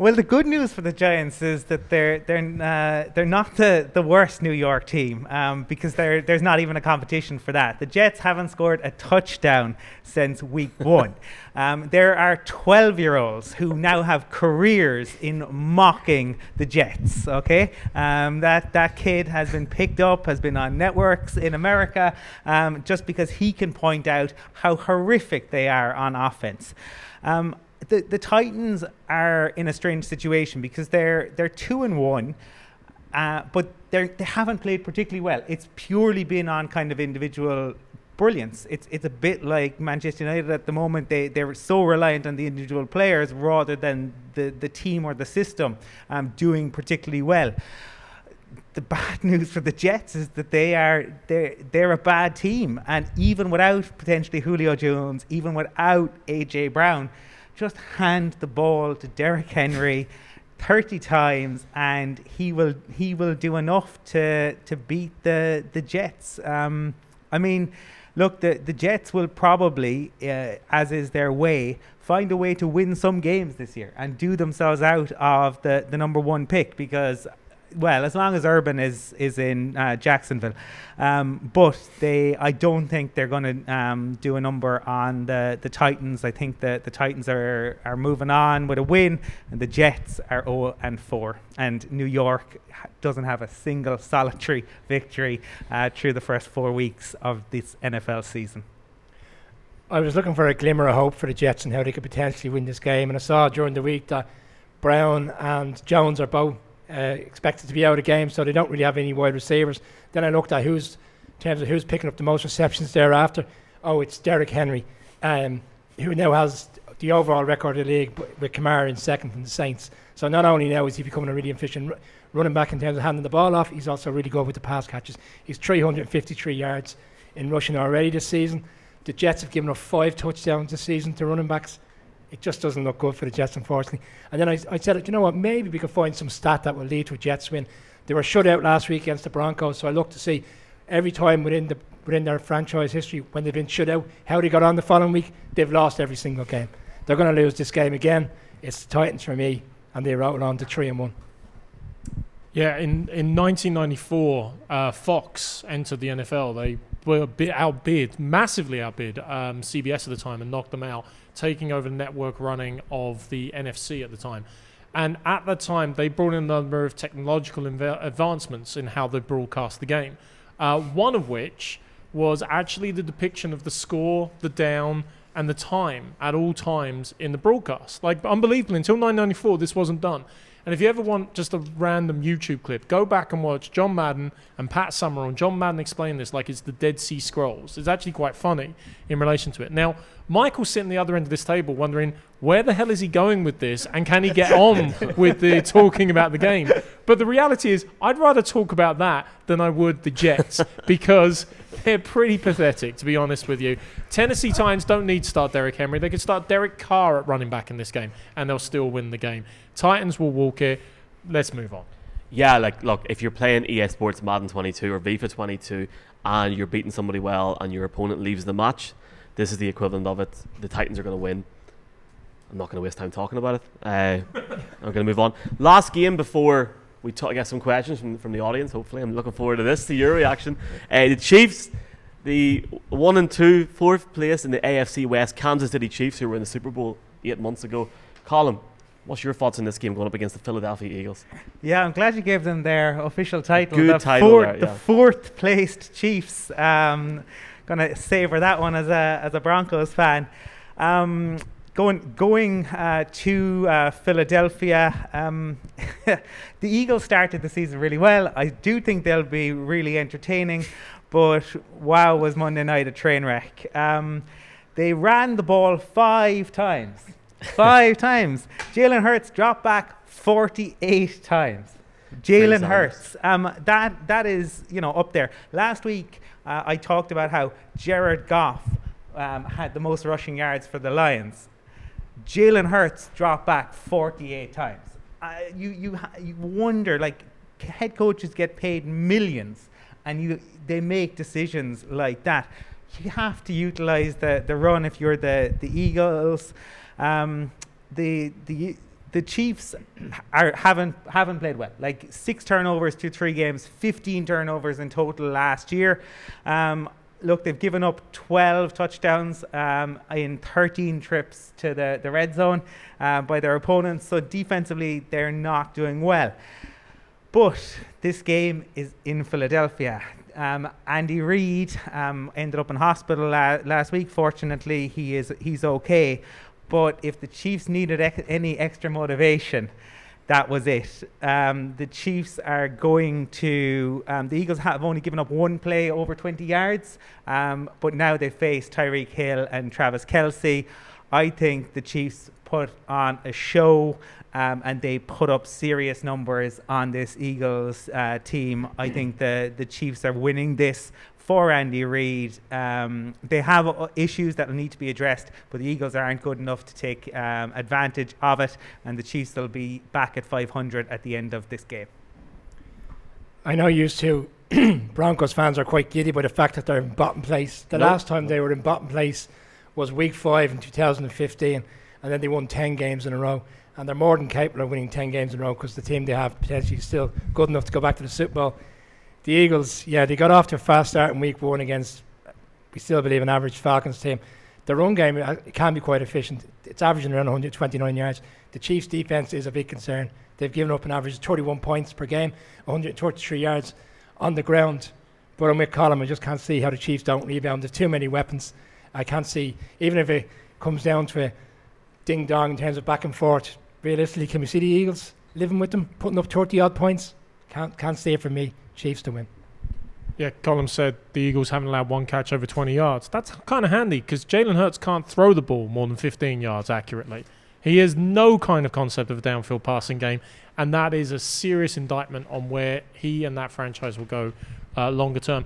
Well, the good news for the Giants is that they're they're uh, they're not the, the worst New York team um, because there's not even a competition for that. The Jets haven't scored a touchdown since week one. Um, there are 12 year olds who now have careers in mocking the Jets. Okay, um, that that kid has been picked up, has been on networks in America, um, just because he can point out how horrific they are on offense. Um, the, the Titans are in a strange situation because they're they're two and one, uh, but they they haven't played particularly well. It's purely been on kind of individual brilliance. It's it's a bit like Manchester United at the moment. They they're so reliant on the individual players rather than the the team or the system um, doing particularly well. The bad news for the Jets is that they are they're they're a bad team, and even without potentially Julio Jones, even without AJ Brown just hand the ball to Derrick Henry 30 times and he will he will do enough to to beat the the Jets. Um, I mean, look, the the Jets will probably, uh, as is their way, find a way to win some games this year and do themselves out of the the number one pick because well, as long as Urban is is in uh, Jacksonville, um, but they, I don't think they're going to um, do a number on the, the Titans. I think that the Titans are are moving on with a win, and the Jets are 0 and 4, and New York doesn't have a single solitary victory uh, through the first four weeks of this NFL season. I was looking for a glimmer of hope for the Jets and how they could potentially win this game, and I saw during the week that Brown and Jones are both uh, expected to be out of game, so they don't really have any wide receivers. Then I looked at who's in terms of who's picking up the most receptions thereafter. Oh, it's Derrick Henry, um, who now has the overall record of the league with Kamara in second from the Saints. So not only now is he becoming a really efficient r- running back in terms of handing the ball off, he's also really good with the pass catches. He's 353 yards in rushing already this season. The Jets have given up five touchdowns this season to running backs it just doesn't look good for the Jets, unfortunately. And then I, I said, you know what, maybe we could find some stat that will lead to a Jets win. They were shut out last week against the Broncos, so I looked to see every time within the within their franchise history when they've been shut out, how they got on the following week. They've lost every single game. They're going to lose this game again. It's the Titans for me, and they roll on to three and one. Yeah, in in 1994, uh, Fox entered the NFL. They were outbid, massively outbid um, CBS at the time, and knocked them out taking over the network running of the NFC at the time. And at the time, they brought in a number of technological inv- advancements in how they broadcast the game. Uh, one of which was actually the depiction of the score, the down, and the time at all times in the broadcast. Like, unbelievably, until 1994, this wasn't done. And if you ever want just a random YouTube clip, go back and watch John Madden and Pat Summerall. On John Madden explain this like it's the Dead Sea Scrolls. It's actually quite funny in relation to it. Now, Michael's sitting the other end of this table wondering where the hell is he going with this and can he get on with the talking about the game? But the reality is, I'd rather talk about that than I would the Jets because they're pretty pathetic, to be honest with you. Tennessee Titans don't need to start Derrick Henry. They could start Derek Carr at running back in this game and they'll still win the game. Titans will walk it. Let's move on. Yeah, like look, if you're playing EA Sports Madden 22 or FIFA 22 and you're beating somebody well and your opponent leaves the match, this is the equivalent of it. The Titans are going to win. I'm not going to waste time talking about it. Uh, I'm going to move on. Last game before we talk, get some questions from, from the audience. Hopefully, I'm looking forward to this. To your reaction. Uh, the Chiefs, the one and two, fourth place in the AFC West, Kansas City Chiefs, who were in the Super Bowl eight months ago. Colm, What's your thoughts on this game going up against the Philadelphia Eagles? Yeah, I'm glad you gave them their official title. Good the title, fourth, there, yeah. the fourth placed Chiefs. Um, gonna savor that one as a as a Broncos fan. Um, going going uh, to uh, Philadelphia. Um, the Eagles started the season really well. I do think they'll be really entertaining, but wow, was Monday night a train wreck. Um, they ran the ball five times. Five times. Jalen Hurts dropped back 48 times. Jalen Hurts. Um, that, that is, you know, up there. Last week, uh, I talked about how Jared Goff um, had the most rushing yards for the Lions. Jalen Hurts dropped back 48 times. Uh, you, you, you wonder, like, head coaches get paid millions and you, they make decisions like that. You have to utilize the, the run if you're the, the Eagles. Um, the, the, the Chiefs are, haven't, haven't played well. Like six turnovers to three games, 15 turnovers in total last year. Um, look, they've given up 12 touchdowns um, in 13 trips to the, the red zone uh, by their opponents. So defensively, they're not doing well. But this game is in Philadelphia. Um, Andy Reid um, ended up in hospital la- last week. Fortunately, he is he's okay. But if the Chiefs needed ec- any extra motivation, that was it. Um, the Chiefs are going to. Um, the Eagles have only given up one play over 20 yards, um, but now they face Tyreek Hill and Travis Kelce. I think the Chiefs put on a show um, and they put up serious numbers on this Eagles uh, team. I think the, the Chiefs are winning this for Andy Reid. Um, they have uh, issues that will need to be addressed, but the Eagles aren't good enough to take um, advantage of it, and the Chiefs will be back at 500 at the end of this game. I know used to Broncos fans are quite giddy by the fact that they're in bottom place. The nope. last time they were in bottom place was week five in 2015, and then they won 10 games in a row and they're more than capable of winning 10 games in a row because the team they have potentially is still good enough to go back to the Super Bowl. The Eagles, yeah, they got off to a fast start in week one against, we still believe, an average Falcons team. The run game uh, can be quite efficient. It's averaging around 129 yards. The Chiefs' defense is a big concern. They've given up an average of 31 points per game, 133 yards on the ground. But I'm with Colm, I just can't see how the Chiefs don't rebound. There's too many weapons. I can't see, even if it comes down to a ding dong in terms of back and forth. Realistically, can we see the Eagles living with them, putting up 30 odd points? Can't, can't say it for me. Chiefs to win. Yeah, Colm said the Eagles haven't allowed one catch over 20 yards. That's kind of handy because Jalen Hurts can't throw the ball more than 15 yards accurately. He has no kind of concept of a downfield passing game, and that is a serious indictment on where he and that franchise will go uh, longer term.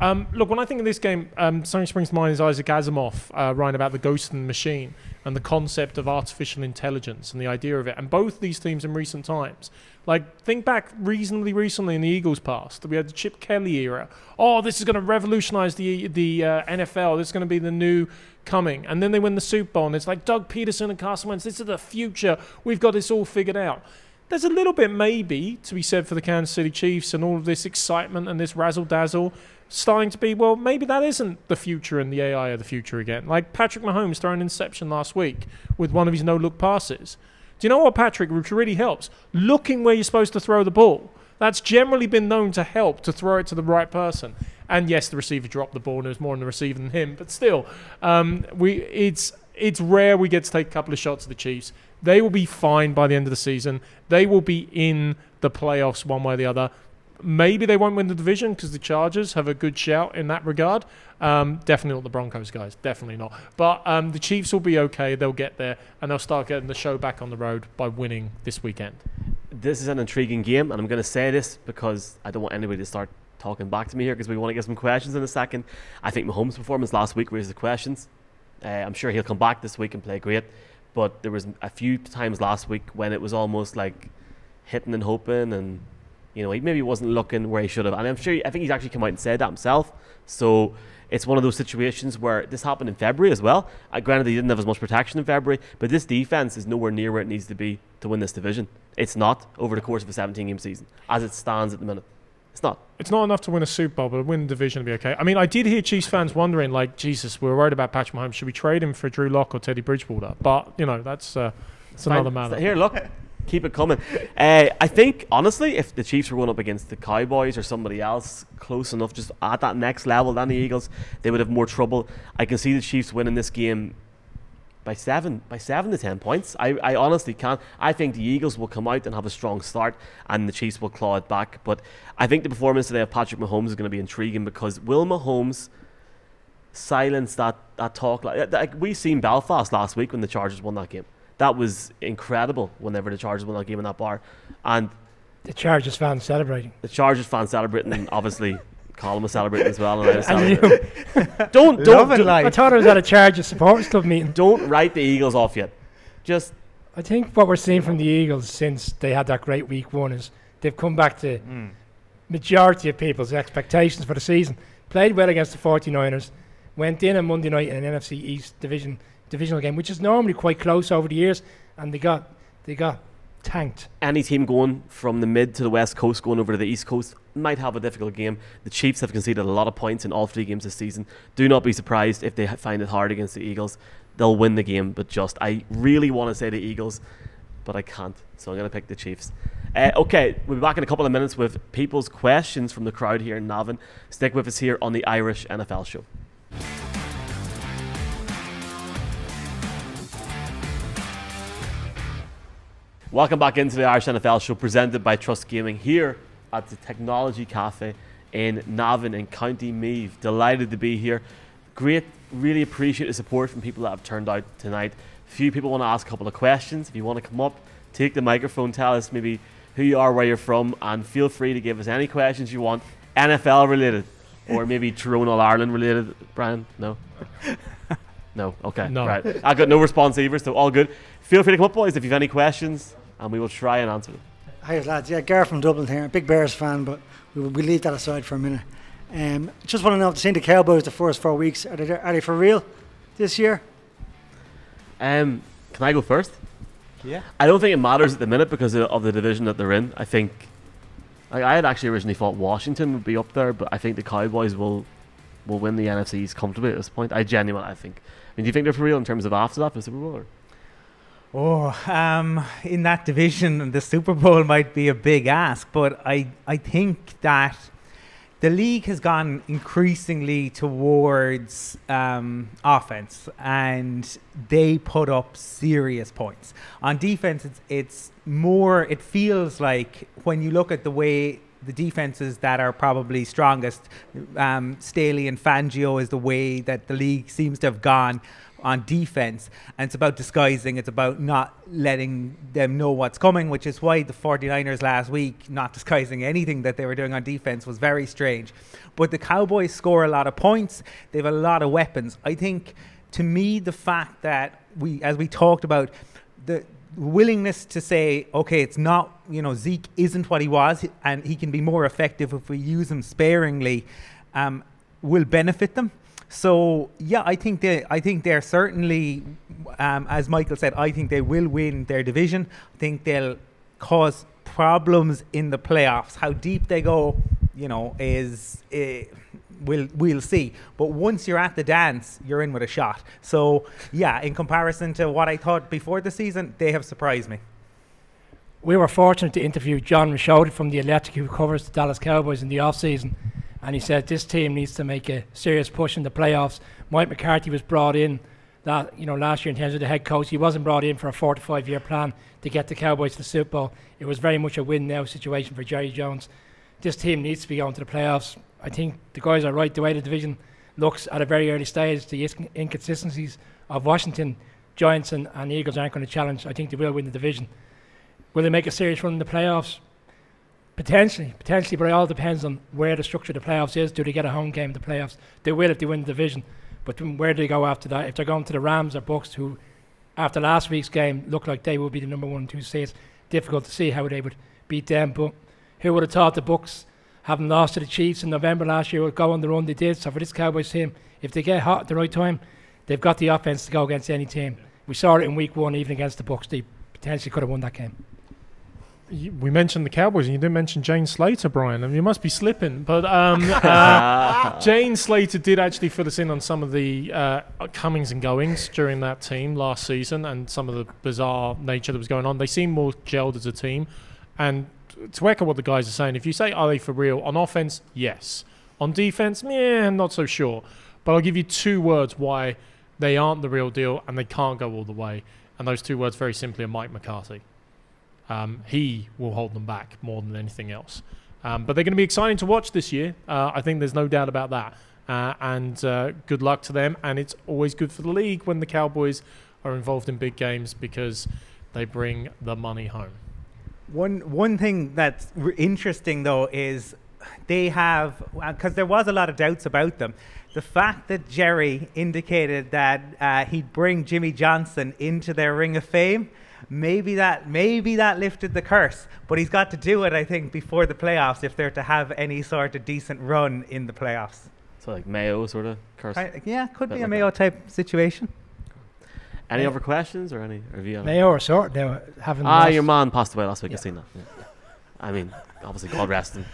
Um, look, when I think of this game, um, something springs to mind is Isaac Asimov uh, writing about the ghost and the machine and the concept of artificial intelligence and the idea of it. And both these teams in recent times, like think back reasonably recently in the Eagles' past, we had the Chip Kelly era. Oh, this is going to revolutionize the the uh, NFL. This is going to be the new coming. And then they win the Super Bowl, and it's like Doug Pederson and Carson Wentz. This is the future. We've got this all figured out. There's a little bit maybe to be said for the Kansas City Chiefs and all of this excitement and this razzle dazzle starting to be, well, maybe that isn't the future and the AI of the future again. Like Patrick Mahomes throwing interception last week with one of his no look passes. Do you know what, Patrick, which really helps? Looking where you're supposed to throw the ball. That's generally been known to help to throw it to the right person. And yes, the receiver dropped the ball and it was more on the receiver than him, but still, um, we it's it's rare we get to take a couple of shots at the Chiefs. They will be fine by the end of the season. They will be in the playoffs one way or the other. Maybe they won't win the division because the Chargers have a good shout in that regard. Um, definitely not the Broncos, guys. Definitely not. But um, the Chiefs will be okay. They'll get there and they'll start getting the show back on the road by winning this weekend. This is an intriguing game, and I'm going to say this because I don't want anybody to start talking back to me here because we want to get some questions in a second. I think Mahomes' performance last week raised the questions. Uh, I'm sure he'll come back this week and play great, but there was a few times last week when it was almost like hitting and hoping and you know, he maybe wasn't looking where he should have. And I'm sure, I think he's actually come out and said that himself. So it's one of those situations where this happened in February as well. Uh, granted, he didn't have as much protection in February, but this defense is nowhere near where it needs to be to win this division. It's not over the course of a 17 game season as it stands at the minute. It's not. It's not enough to win a Super Bowl, but win the division will be okay. I mean, I did hear Chiefs fans wondering, like, Jesus, we're worried about Patrick Mahomes. Should we trade him for Drew Lock or Teddy Bridgewater? But you know, that's uh, that's another matter. Here, look. Keep it coming. Uh, I think honestly, if the Chiefs were going up against the Cowboys or somebody else close enough, just at that next level than the Eagles, they would have more trouble. I can see the Chiefs winning this game by seven, by seven to ten points. I, I honestly can't. I think the Eagles will come out and have a strong start, and the Chiefs will claw it back. But I think the performance today of Patrick Mahomes is going to be intriguing because will Mahomes silence that, that talk? Like, like we seen Belfast last week when the Chargers won that game. That was incredible. Whenever the Chargers won that game in that bar, and The Chargers fans celebrating. the Chargers fans celebrating, and obviously Colm was celebrating as well. And I was And celebrating. you- Don't don't Loving don't, life. I thought I was at a Chargers supporters club meeting. don't write the Eagles off yet. Just I think what we're seeing from the Eagles since they had that great week one is they've come back to Mm. majority of people's expectations for the season. Played well against the 49ers. Went in on Monday night in an NFC East division divisional game, which is normally quite close over the years, and they got they got tanked. any team going from the mid to the west coast going over to the east coast might have a difficult game. The Chiefs have conceded a lot of points in all three games this season. Do not be surprised if they find it hard against the Eagles. They'll win the game, but just I really want to say the Eagles, but I can't. So I'm going to pick the Chiefs. Uh, okay, we'll be back in a couple of minutes with people's questions from the crowd here in Navan. Stick with us here on the Irish NFL Show. Welcome back into the Irish NFL show presented by Trust Gaming here at the Technology Cafe in Navan in County Meath. Delighted to be here. Great, really appreciate the support from people that have turned out tonight. A Few people want to ask a couple of questions. If you want to come up, take the microphone, tell us maybe who you are, where you're from, and feel free to give us any questions you want, NFL related, or maybe Tyrone All Ireland related. Brian, no. No, okay, No. right. I got no response either, so all good. Feel free to come up, boys, if you have any questions, and we will try and answer them. Hi lads, yeah, Gar from Dublin here. Big Bears fan, but we will we leave that aside for a minute. Um, just want to know if seeing the Cowboys the first four weeks are they are they for real this year? Um, can I go first? Yeah. I don't think it matters at the minute because of, of the division that they're in. I think like, I had actually originally thought Washington would be up there, but I think the Cowboys will will win the NFCs East comfortably at this point. I genuinely I think. I mean, do you think they're for real in terms of after that for the Super Bowl? Or? Oh, um, in that division, the Super Bowl might be a big ask, but I, I think that the league has gone increasingly towards um, offense, and they put up serious points. On defense, it's, it's more. It feels like when you look at the way the defenses that are probably strongest, um, Staley and Fangio is the way that the league seems to have gone on defense and it's about disguising it's about not letting them know what's coming which is why the 49ers last week not disguising anything that they were doing on defense was very strange. But the cowboys score a lot of points. They have a lot of weapons. I think to me the fact that we as we talked about the willingness to say okay it's not you know zeke isn't what he was and he can be more effective if we use him sparingly um, will benefit them so yeah, I think they, I think they're certainly, um, as Michael said, I think they will win their division. I think they'll cause problems in the playoffs. How deep they go, you know, is uh, we'll we'll see. But once you're at the dance, you're in with a shot. So yeah, in comparison to what I thought before the season, they have surprised me. We were fortunate to interview Jon Machota from the Athletic, who covers the Dallas Cowboys in the off season, and he said this team needs to make a serious push in the playoffs. Mike McCarthy was brought in that you know last year in terms of the head coach. He wasn't brought in for a four to five year plan to get the Cowboys to the Super Bowl. It was very much a win now situation for Jerry Jones. This team needs to be going to the playoffs. I think the guys are right. The way the division looks at a very early stage, the inconsistencies of Washington, Giants, and, and Eagles aren't going to challenge. I think they will win the division. Will they make a serious run in the playoffs? Potentially, potentially, but it all depends on where the structure of the playoffs is. Do they get a home game in the playoffs? They will if they win the division. But where do they go after that? If they're going to the Rams or Bucks, who after last week's game looked like they will be the number one and two seeds, difficult to see how they would beat them. But who would have thought the Bucks, having lost to the Chiefs in November last year, would go on the run they did? So for this Cowboys team, if they get hot at the right time, they've got the offense to go against any team. We saw it in Week One, even against the Bucks. They potentially could have won that game. We mentioned the Cowboys, and you didn't mention Jane Slater, Brian. I mean, you must be slipping. But um, uh, Jane Slater did actually fill us in on some of the uh, comings and goings during that team last season, and some of the bizarre nature that was going on. They seem more gelled as a team, and to echo what the guys are saying, if you say are they for real on offense, yes. On defense, yeah, not so sure. But I'll give you two words why They aren't the real deal, and they can't go all the way. And those two words, very simply, are Mike McCarthy. Um, he will hold them back more than anything else. Um, but they're going to be exciting to watch this year. Uh, I think there's no doubt about that. Uh, and uh, good luck to them. And it's always good for the league when the Cowboys are involved in big games because they bring the money home. One one thing that's interesting though is they have because there was a lot of doubts about them. The fact that Jerry indicated that uh, he'd bring Jimmy Johnson into their Ring of Fame, maybe that maybe that lifted the curse. But he's got to do it, I think, before the playoffs if they're to have any sort of decent run in the playoffs. So like Mayo sort of curse. I- yeah, could Bit be a like Mayo type situation. Any Yeah. other questions or any? Or you Mayo are sort now having Ah, lost- your man passed away last week. Yeah. I've seen that. Yeah. I mean, obviously, God rest him.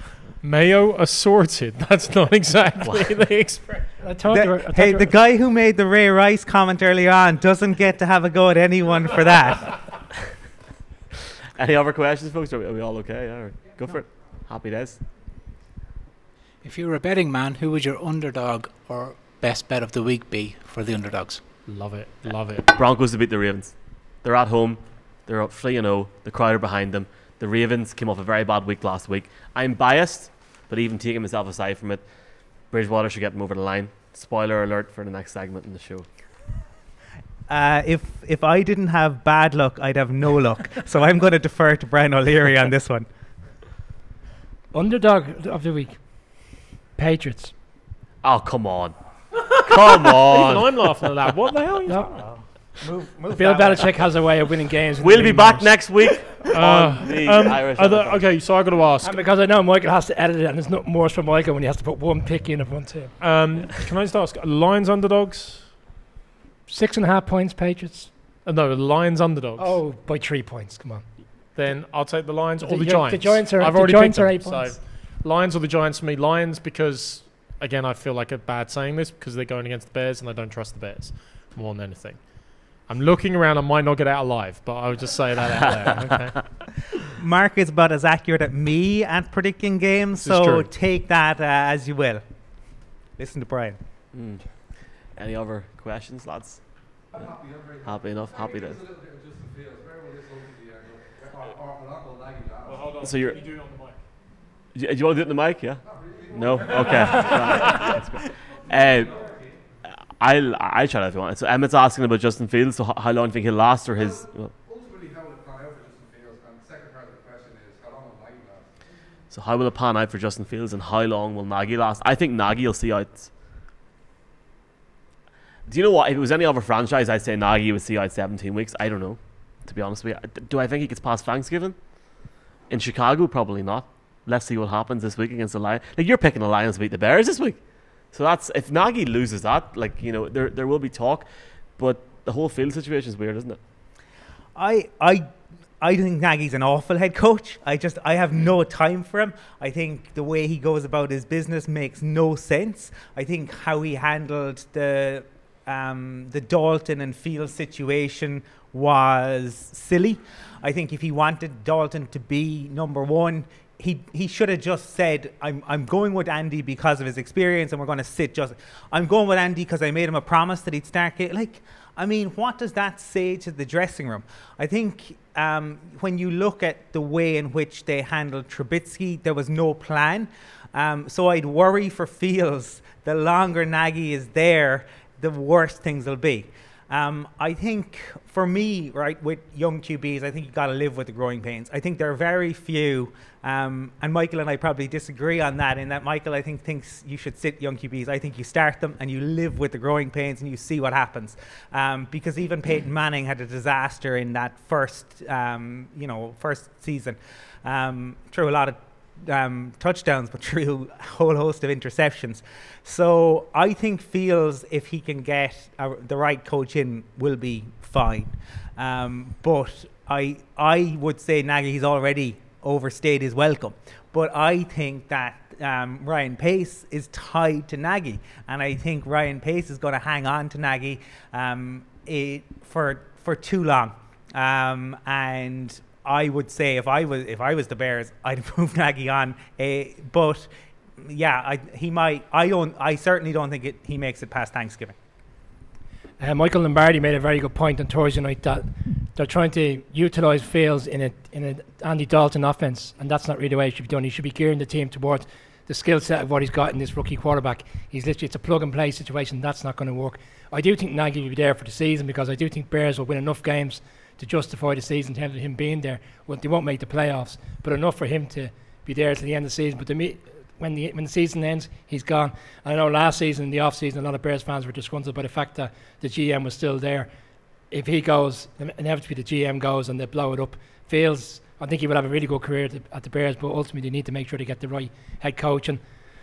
Mayo assorted. That's not exactly the expression. I thought The- they were, I thought hey, they the guy who made the Ray Rice comment earlier on doesn't get to have a go at anyone for that. Any other questions, folks? Are we, are we all okay? Yeah, or- go for it. Happy days. If you were a betting man, who would your underdog or best bet of the week be for the underdogs? Love it. Love it. Broncos to beat the Ravens. They're at home. They're up 3 0. The crowd are behind them. The Ravens came off a very bad week last week. I'm biased, but even taking myself aside from it, Bridgewater should get them over the line. Spoiler alert for the next segment in the show. Uh, if if I didn't have bad luck, I'd have no luck. so I'm going to defer to Brian O'Leary on this one. underdog of the week. Patriots. Oh, come on. come Even on. I'm laughing at that. What the hell? Are you No, Move, move Bill that way. Belichick has a way of winning games. We'll be back moments. next week Uh, the um, Irish. the- okay, so I got to ask. And because I know Michael has to edit it, and there's not worse for Michael when he has to put one pick in of one team. Um, can I just ask? Lions underdogs? Six and a half points, Patriots. Uh, no, the Lions underdogs. Oh, by three points. Come on. Then I'll take the Lions or The the, Giants. the Giants are- I've the already Giants picked are them, eight points. So Lions or the Giants for me. Lions because again I feel like a bad saying this because they're going against the Bears and I don't trust the Bears more than anything. I'm looking around. I might not get out alive, but I would just say that out there. Okay. Mark is about as accurate at me at predicting games, This so take that uh, as you will. Listen to Brian. Hmm. Any other questions, lads? Happy enough. Happy days. So you're. Do you, do you want to do it in the mic? Yeah. No. Okay. That's great. Uh, I'll I try that if you want. So Emmett's asking about Justin Fields. So how long do you think he'll last, or his? Well, Ultimately, how will it pan out for Justin Fields? And the second part of the question is, how long will Nagy last? so how will it pan out for Justin Fields, and how long will Nagy last? I think Nagy will see out. Do you know what? If it was any other franchise, I'd say Nagy would see out 17 weeks. I don't know. To be honest with you, do I think he gets past Thanksgiving? In Chicago, probably not. Let's see what happens this week against the Lions. Like you're picking the Lions to beat the Bears this week, so that's if Nagy loses that, like you know, there there will be talk, but the whole field situation is weird, isn't it? I I I think Nagy's an awful head coach. I just I have no time for him. I think the way he goes about his business makes no sense. I think how he handled the um, the Dalton and Field situation was silly. I think if he wanted Dalton to be number one, he he should have just said, "I'm I'm going with Andy because of his experience, and we're going to sit just. I'm going with Andy because I made him a promise that he'd start. Ga-. Like, I mean, what does that say to the dressing room? I think um, when you look at the way in which they handled Trubisky, there was no plan. Um, so I'd worry for Fields. The longer Nagy is there, the worse things will be. Um, I think for me, right, with young QBs, I think you've got to live with the growing pains. I think there are very few, um, and Michael and I probably disagree on that. In that Michael, I think thinks you should sit young QBs. I think you start them and you live with the growing pains and you see what happens. Um, because even Peyton Manning had a disaster in that first, um, you know, first season. Um, threw a lot of um, touchdowns, but through a whole host of interceptions. So I think Fields, if he can get a, the right coach in, will be fine. Um, but I I would say Nagy he's already overstayed his welcome. But I think that um, Ryan Pace is tied to Nagy, and I think Ryan Pace is going to hang on to Nagy um, it, for for too long. Um, and I would say if I was if I was the Bears, I'd move Nagy on. Uh, but yeah, I, he might. I don't. I certainly don't think it, he makes it past Thanksgiving. Uh, Michael Lombardi made a very good point on Thursday night that they're trying to utilise Fields in in an Andy Dalton offense, and that's not really the way it should be done. He should be gearing the team towards the skill set of what he's got in this rookie quarterback. He's literally it's a plug and play situation. That's not going to work. I do think Nagy will be there for the season because I do think Bears will win enough games to justify the season in terms of him being there. Well, they won't make the playoffs, but enough for him to be there to the end of the season. But to me, when the when the season ends, he's gone. I know last season, in the off season, a lot of Bears fans were disgruntled by the fact that the GM was still there. If he goes, inevitably the GM goes and they blow it up. Fields, I think he will have a really good career at the, at the Bears, but ultimately they need to make sure they get the right head coach. And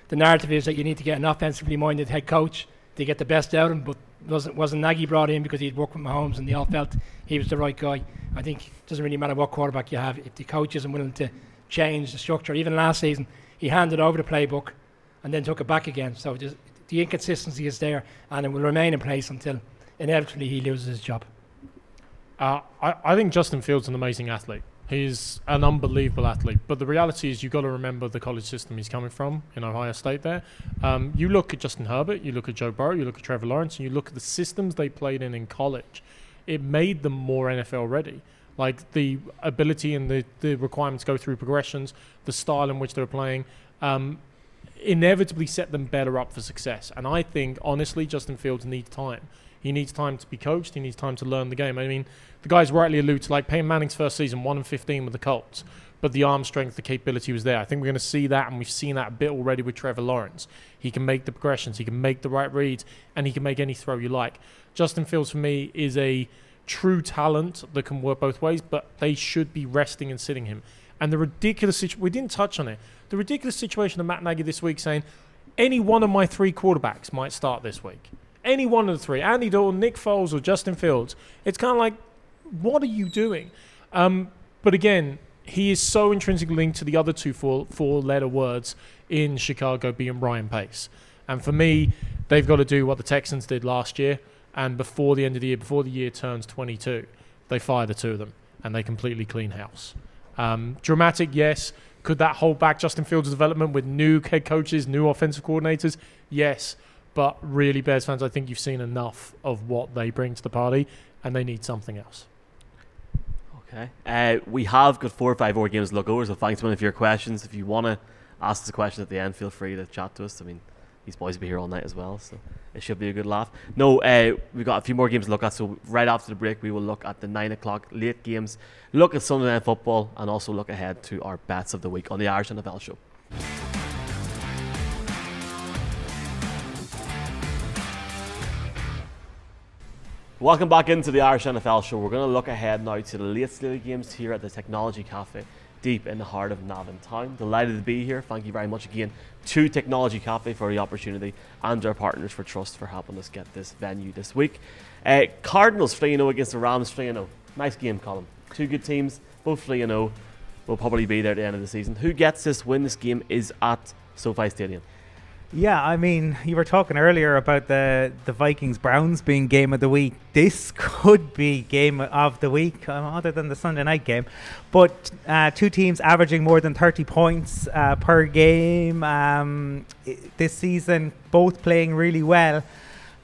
the narrative is that you need to get an offensively minded head coach to get the best out of him. But wasn't wasn't Nagy brought in because he'd worked with Mahomes and they all felt he was the right guy. I think it doesn't really matter what quarterback you have if the coach isn't willing to change the structure. Even last season, he handed over the playbook and then took it back again. So the inconsistency is there, and it will remain in place until inevitably he loses his job. Uh, I, I think Justin Fields is an amazing athlete. He's an unbelievable athlete. But the reality is, you've got to remember the college system he's coming from in Ohio State there. Um, you look at Justin Herbert, you look at Joe Burrow, you look at Trevor Lawrence, and you look at the systems they played in in college. It made them more NFL ready. Like the ability and the, the requirements go through progressions, the style in which they were playing, um, inevitably set them better up for success. And I think, honestly, Justin Fields needs time. He needs time to be coached. He needs time to learn the game. I mean, the guys rightly allude to like Peyton Manning's first season, one and fifteen with the Colts, but the arm strength, the capability was there. I think we're going to see that, and we've seen that a bit already with Trevor Lawrence. He can make the progressions, he can make the right reads, and he can make any throw you like. Justin Fields for me is a true talent that can work both ways, but they should be resting and sitting him. And the ridiculous situation, we didn't touch on it, the ridiculous situation of Matt Nagy this week saying, any one of my three quarterbacks might start this week. Any one of the three, Andy Dalton, Nick Foles, or Justin Fields. It's kind of like, what are you doing? Um, but again, he is so intrinsically linked to the other two four, four letter words in Chicago being Ryan Pace. And for me, they've got to do what the Texans did last year and before the end of the year, before the year turns 22, they fire the two of them and they completely clean house. Um, dramatic, yes. Could that hold back Justin Fields' development with new head coaches, new offensive coordinators? Yes. But really, Bears fans, I think you've seen enough of what they bring to the party and they need something else. Okay. Uh, we have got four or five more games to look over, so thanks to one of your questions. If you want to ask us a question at the end, feel free to chat to us. I mean, these boys will be here all night as well, so it should be a good laugh. No, uh, we've got a few more games to look at. So right after the break, we will look at the nine o'clock late games, look at Sunday night football, and also look ahead to our bets of the week on the Irish NFL show. Welcome back into the Irish NFL show. We're going to look ahead now to the late slate games here at the Technology Cafe deep in the heart of Navan Town. Delighted to be here. Thank you very much again to Technology Cafe for the opportunity and our partners for Trust for helping us get this venue this week. Uh, Cardinals 3 0 against the Rams 3 0. Nice game, Colm. Two good teams, both 3 0. Will probably be there at the end of the season. Who gets this win? This game is at SoFi Stadium. Yeah, I mean, you were talking earlier about the the Vikings Browns being game of the week. This could be game of the week, um, other than the Sunday night game. But uh, two teams averaging more than thirty points uh, per game um, this season, both playing really well.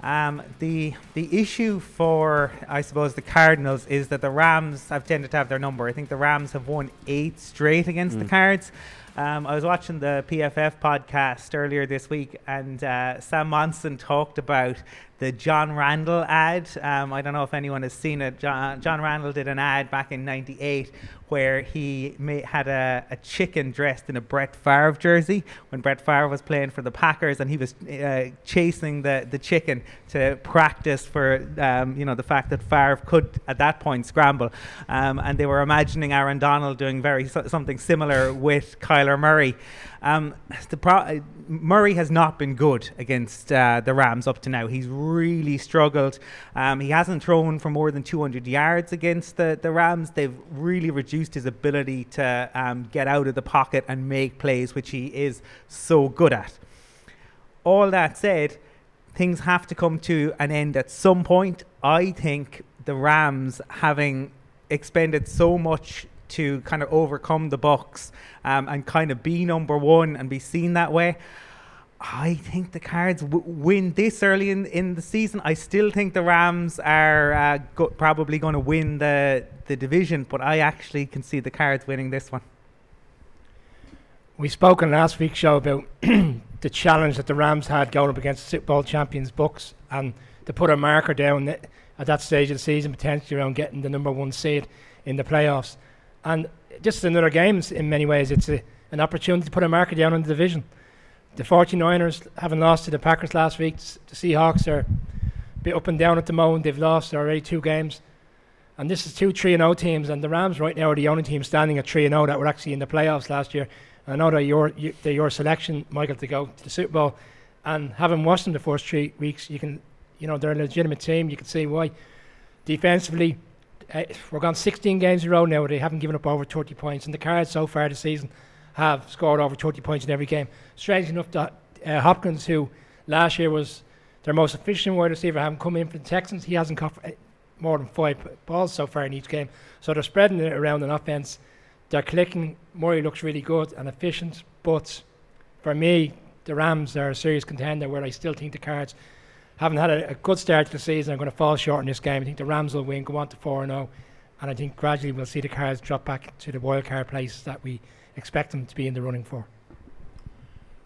Um, the the issue for I suppose the Cardinals is that the Rams have tended to have their number. I think the Rams have won eight straight against mm. the Cards. Um, I was watching the PFF podcast earlier this week, and uh, Sam Monson talked about the John Randle ad. Um, I don't know if anyone has seen it. John, John Randle did an ad back in '98 where he had a, a, chicken dressed in a Brett Favre jersey when Brett Favre was playing for the Packers, and he was uh, chasing the, the chicken to practice for um, you know the fact that Favre could at that point scramble, um, and they were imagining Aaron Donald doing very something similar with Kyler Murray. Um, the pro- Murray has not been good against uh, the Rams up to now. He's really struggled. Um, he hasn't thrown for more than 200 yards against the, the Rams. They've really reduced his ability to um, get out of the pocket and make plays, which he is so good at. All that said, things have to come to an end at some point. I think the Rams, having expended so much to kind of overcome the Bucs um, and kind of be number one and be seen that way. I think the Cards w- win this early in, in the season. I still think the Rams are uh, go- probably going to win the the division, but I actually can see the Cards winning this one. We spoke in last week's show about the challenge that the Rams had going up against the Super Bowl champions Bucs, and to put a marker down at that stage of the season, potentially around getting the number one seed in the playoffs, and just another game s- in many ways. It's a, an opportunity to put a marker down on the division. The 49ers having lost to the Packers last week, the Seahawks are a bit up and down at the moment. They've lost already two games. And this is two 3 0 teams, and the Rams right now are the only team standing at 3 0 that were actually in the playoffs last year. I know that your you, they're your selection, Michael, to go to the Super Bowl, and having watched them the first three weeks, you can, you know, they're a legitimate team. You can see why. Defensively, uh, we're gone 16 games in a row now where they haven't given up over 30 points, and the Cards so far this season have scored over 30 points in every game. Strange enough that uh, Hopkins, who last year was their most efficient wide receiver, having come in for the Texans, he hasn't caught uh, more than five balls so far in each game. So they're spreading it around on offense. They're clicking. Murray looks really good and efficient, but for me, the Rams are a serious contender. Where I still think the Cards haven't had a, a good start to the season. Are going to fall short in this game. I think the Rams will win, go on to four and zero, and I think gradually we'll see the Cards drop back to the wild card place that we expect them to be in the running for.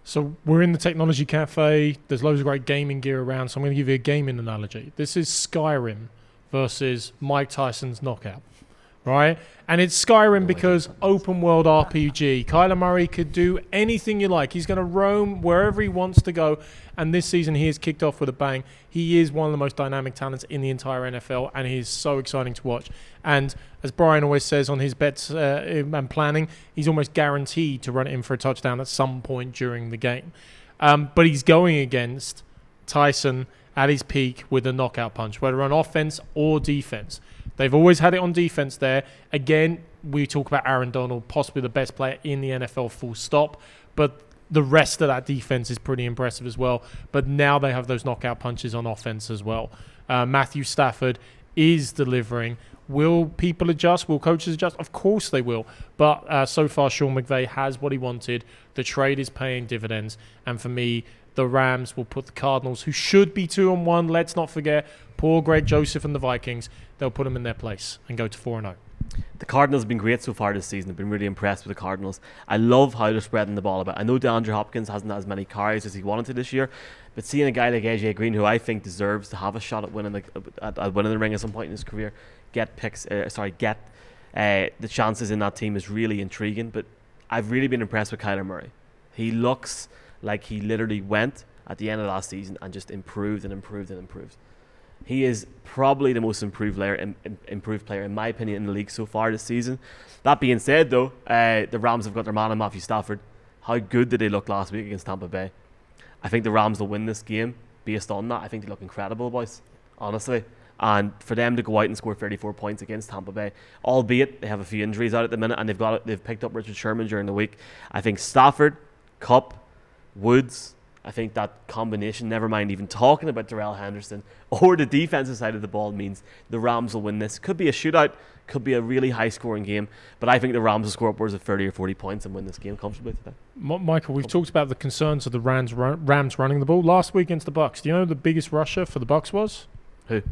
So we're in the technology cafe. There's loads of great gaming gear around. So I'm going to give you a gaming analogy. This is Skyrim versus Mike Tyson's Knockout, right? And it's Skyrim because open world RPG. Kyler Murray could do anything you like. He's going to roam wherever he wants to go. And this season he has kicked off with a bang. He is one of the most dynamic talents in the entire NFL, and he's so exciting to watch. And as Brian always says on his bets uh, and planning, he's almost guaranteed to run it in for a touchdown at some point during the game. Um, but he's going against Tyson at his peak with a knockout punch, whether on offense or defense. They've always had it on defense there. Again, we talk about Aaron Donald, possibly the best player in the NFL, full stop. But the rest of that defense is pretty impressive as well. But now they have those knockout punches on offense as well. Uh, Matthew Stafford is delivering. Will people adjust? Will coaches adjust? Of course they will. But uh, so far, Sean McVay has what he wanted. The trade is paying dividends. And for me, the Rams will put the Cardinals, who should be two and one. Let's not forget poor Greg Joseph and the Vikings. They'll put them in their place and go to four and oh. zero. The Cardinals have been great so far this season. I've been really impressed with the Cardinals. I love how they're spreading the ball about. I know DeAndre Hopkins hasn't had as many carries as he wanted to this year, but seeing a guy like AJ Green, who I think deserves to have a shot at winning the at, at winning the ring at some point in his career, get picks. Uh, sorry, get uh, the chances in that team is really intriguing. But I've really been impressed with Kyler Murray. He looks like he literally went at the end of last season and just improved and improved and improved. He is probably the most improved player, im- im- improved player in my opinion in the league so far this season. That being said, though, uh, the Rams have got their man in Matthew Stafford. How good did they look last week against Tampa Bay? I think the Rams will win this game based on that. I think they look incredible, boys. Honestly. And for them to go out and score 34 points against Tampa Bay, albeit they have a few injuries out at the minute, and they've got they've picked up Richard Sherman during the week. I think Stafford, Kupp, Woods, I think that combination, never mind even talking about Darrell Henderson or the defensive side of the ball, means the Rams will win this. Could be a shootout, could be a really high scoring game, but I think the Rams will score upwards of 30 or 40 points and win this game comfortably today. Michael, we've talked about the concerns of the Rams, Rams running the ball last week against the Bucs. Do you know who the biggest rusher for the Bucs was? Who?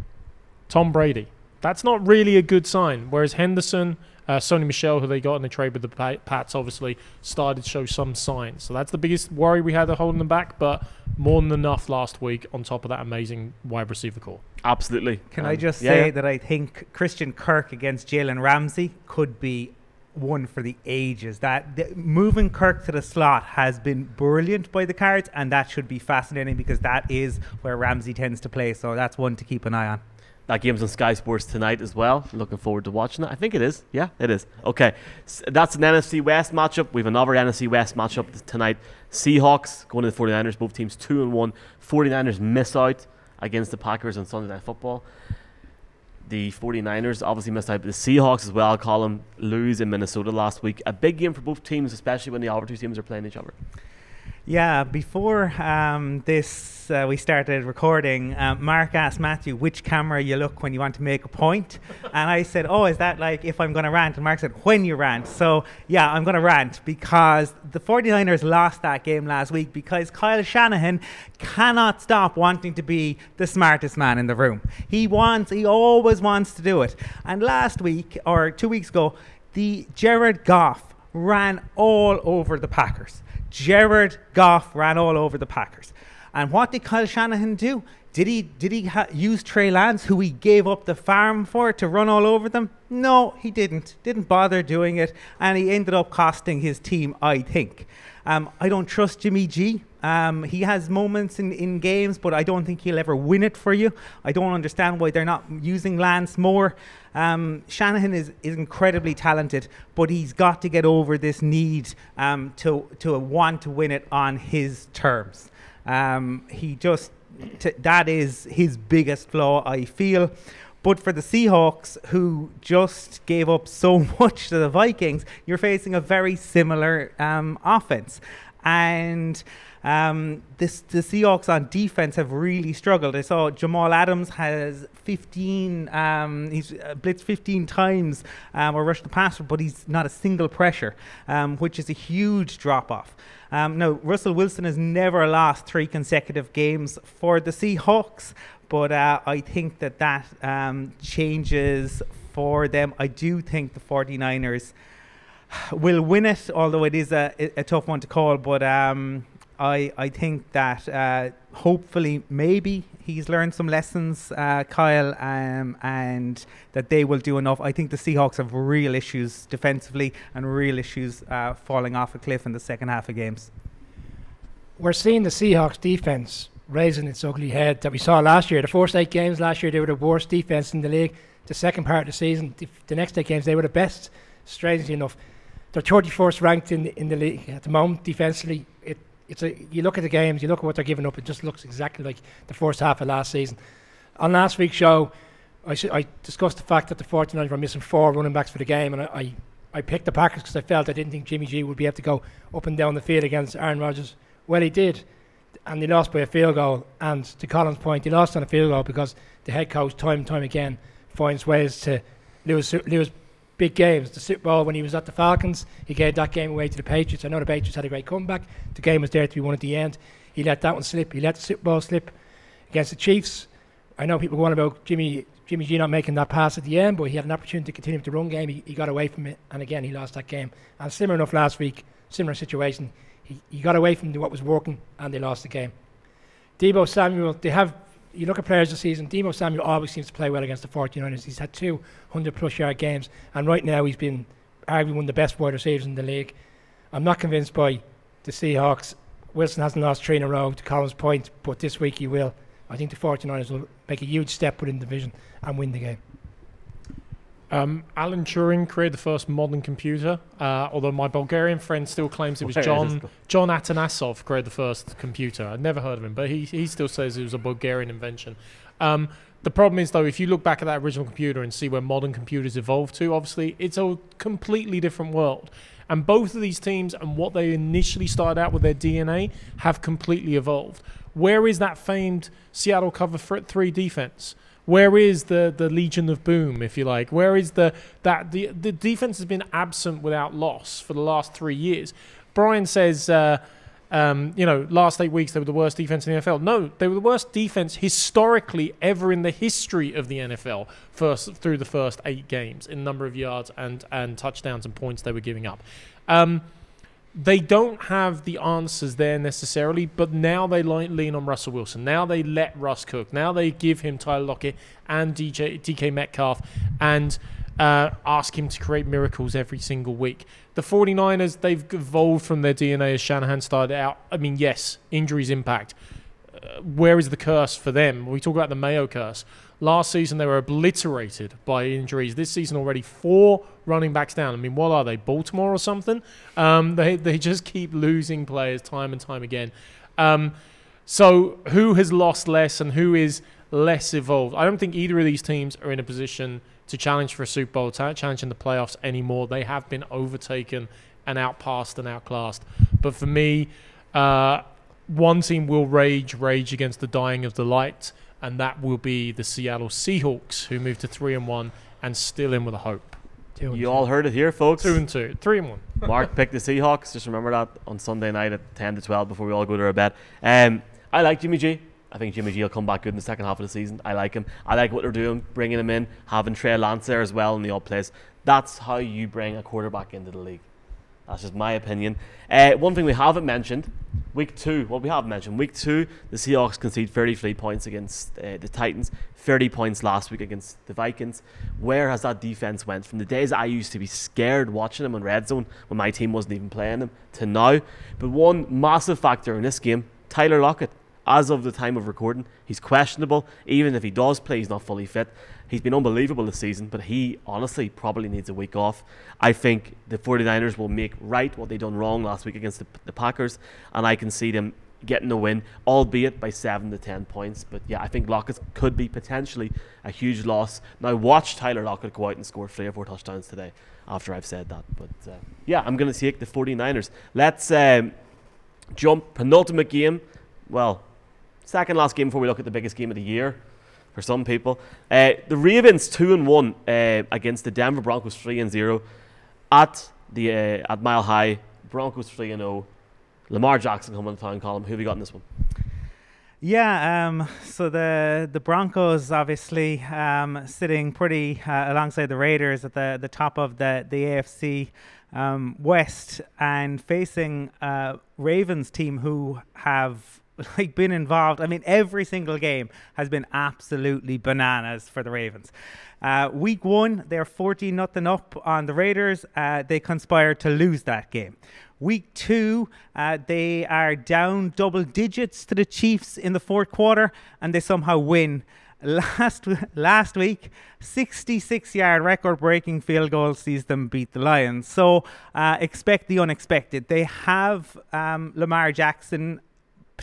Tom Brady. That's not really a good sign. Whereas Henderson, uh, Sony Michel, who they got in the trade with the Pats, obviously started to show some signs. So that's the biggest worry we had of holding them back. But more than enough last week on top of that amazing wide receiver corps. Absolutely. Can Um, I just yeah, say yeah. that I think Christian Kirk against Jalen Ramsey could be one for the ages. That th- moving Kirk to the slot has been brilliant by the cards, and that should be fascinating because that is where Ramsey tends to play. So that's one to keep an eye on. That game's on Sky Sports tonight as well. Looking forward to watching that. I think it is. Yeah, it is. Okay, S- that's an NFC West matchup. We have another NFC West matchup tonight. Seahawks going to the 49ers. Both teams 2 and 1. 49ers miss out against the Packers on Sunday Night Football. The 49ers obviously missed out, but the Seahawks as well, Colm, lose in Minnesota last week. A big game for both teams, especially when the other two teams are playing each other. Yeah, before um, this, uh, we started recording. Um, Mark asked Matthew which camera you look when you want to make a point, and I said, "Oh, is that like if I'm going to rant?" And Mark said, "When you rant." So yeah, I'm going to rant because the 49ers lost that game last week because Kyle Shanahan cannot stop wanting to be the smartest man in the room. He wants, he always wants to do it. And last week or two weeks ago, the Jared Goff ran all over the Packers. Jared Goff ran all over the Packers. And what did Kyle Shanahan do? Did he did he ha- use Trey Lance, who he gave up the farm for, to run all over them? No, he didn't. Didn't bother doing it, and he ended up costing his team. I think. Um, I don't trust Jimmy G. Um, he has moments in, in games, but I don't think he'll ever win it for you. I don't understand why they're not using Lance more. Um, Shanahan is, is incredibly talented, but he's got to get over this need um, to, to want to win it on his terms. Um, he just, t- that is his biggest flaw, I feel. But for the Seahawks, who just gave up so much to the Vikings, you're facing a very similar um, offense. And um, this, the Seahawks on defense have really struggled. I saw Jamal Adams has 15, um, he's uh, blitzed 15 times um, or rushed the passer, but he's not a single pressure, um, which is a huge drop off. Um, now, Russell Wilson has never lost three consecutive games for the Seahawks, but uh, I think that that um, changes for them. I do think the 49ers will win it, although it is a, a tough one to call. But um, I I think that uh, hopefully maybe he's learned some lessons, uh, Kyle, um, and that they will do enough. I think the Seahawks have real issues defensively and real issues uh, falling off a cliff in the second half of games. We're seeing the Seahawks defense raising its ugly head that we saw last year. The first eight games last year, they were the worst defense in the league. The second part of the season, the, next eight games, they were the best. Strangely enough, they're 31st ranked in the, in the league at the moment defensively. It it's a you look at the games, you look at what they're giving up. It just looks exactly like the first half of last season. On last week's show, I, sh- I discussed the fact that the 49ers were missing four running backs for the game, and I, I, I picked the Packers because I felt I didn't think Jimmy G would be able to go up and down the field against Aaron Rodgers. Well, he did, and they lost by a field goal. And to Colm's point, they lost on a field goal because the head coach, time and time again, finds ways to lose lose big games. The Super Bowl when he was at the Falcons, he gave that game away to the Patriots. I know the Patriots had a great comeback. The game was there to be won at the end. He let that one slip. He let the Super Bowl slip against the Chiefs. I know people go on about Jimmy Jimmy G not making that pass at the end, but he had an opportunity to continue with the run game. He, he got away from it, and again he lost that game. And similar enough last week, similar situation. He, he got away from what was working, and they lost the game. Deebo Samuel, they have you look at players this season, Deebo Samuel always seems to play well against the 49ers. He's had two 100 plus yard games, and right now he's been arguably one of the best wide receivers in the league. I'm not convinced by the Seahawks. Wilson hasn't lost three in a row to Colm's point, but this week he will. I think the 49ers will make a huge step within the division and win the game. Um, Alan Turing created the first modern computer, uh, although my Bulgarian friend still claims it was John? John Atanasov created the first computer. I'd never heard of him, but he, he still says it was a Bulgarian invention. Um, the problem is, though, if you look back at that original computer and see where modern computers evolved to, obviously it's a completely different world. And both of these teams and what they initially started out with their DNA have completely evolved. Where is that famed Seattle cover fr- three defense? Where is the, the Legion of Boom, if you like? Where is the that the the defense has been absent without loss for the last three years? Brian says, uh, um, you know, last eight weeks they were the worst defense in the NFL. No, they were the worst defense historically ever in the history of the NFL. First through the first eight games in number of yards and and touchdowns and points they were giving up. Um, they don't have the answers there necessarily, but now they lean on Russell Wilson. Now they let Russ cook. Now they give him Tyler Lockett and DJ, DK Metcalf and uh, ask him to create miracles every single week. The 49ers, they've evolved from their DNA as Shanahan started out. I mean, yes, injuries impact. Uh, where is the curse for them? We talk about the Mayo curse. Last season, they were obliterated by injuries. This season, already four running backs down. I mean, what are they, Baltimore or something? Um, they, they just keep losing players time and time again. Um, so, who has lost less and who is less evolved? I don't think either of these teams are in a position to challenge for a Super Bowl, to challenge in the playoffs anymore. They have been overtaken and outpassed and outclassed. But for me, Uh, one team will rage, rage against the dying of the light, and that will be the Seattle Seahawks, who moved to three and one and still in with a hope. Two and You two. all heard it here, folks. Two and two, three and one. Mark picked the Seahawks. Just remember that on Sunday night at 10 to 12 before we all go to our bed. Um, I like Jimmy G. I think Jimmy G will come back good in the second half of the season. I like him. I like what they're doing, bringing him in, having Trey Lance there as well in the odd place. That's how you bring a quarterback into the league. That's just my opinion. Uh, one thing we haven't mentioned, week two. Well, we have mentioned week two. The Seahawks concede 33 points against uh, the Titans. 30 points last week against the Vikings. Where has that defense went from the days I used to be scared watching them on red zone when my team wasn't even playing them to now? But one massive factor in this game, Tyler Lockett. As of the time of recording, he's questionable. Even if he does play, he's not fully fit. He's been unbelievable this season, but he honestly probably needs a week off. I think the 49ers will make right what they done wrong last week against the, the Packers, and I can see them getting the win, albeit by 7 to 10 points. But yeah, I think Lockett could be potentially a huge loss. Now, watch Tyler Lockett go out and score three or four touchdowns today after I've said that. But uh, yeah, I'm going to take the 49ers. Let's um, jump penultimate game. Well, second last game before we look at the biggest game of the year for some people. Uh, the Ravens two and one uh, against the Denver Broncos three and zero at the uh, at Mile High. Broncos three and zero. Lamar Jackson coming to the town Colm. Who have you got in this one? Yeah, um, so the the Broncos obviously um, sitting pretty uh, alongside the Raiders at the, the top of the the AFC um, West and facing uh, Ravens team who have like been involved. I mean, every single game has been absolutely bananas for the Ravens. Uh, week one, they're 14 nothing up on the Raiders. Uh, they conspired to lose that game. Week two, uh, they are down double digits to the Chiefs in the fourth quarter, and they somehow win. Last last week, 66 yard record breaking field goal sees them beat the Lions. So uh, expect the unexpected. They have um, Lamar Jackson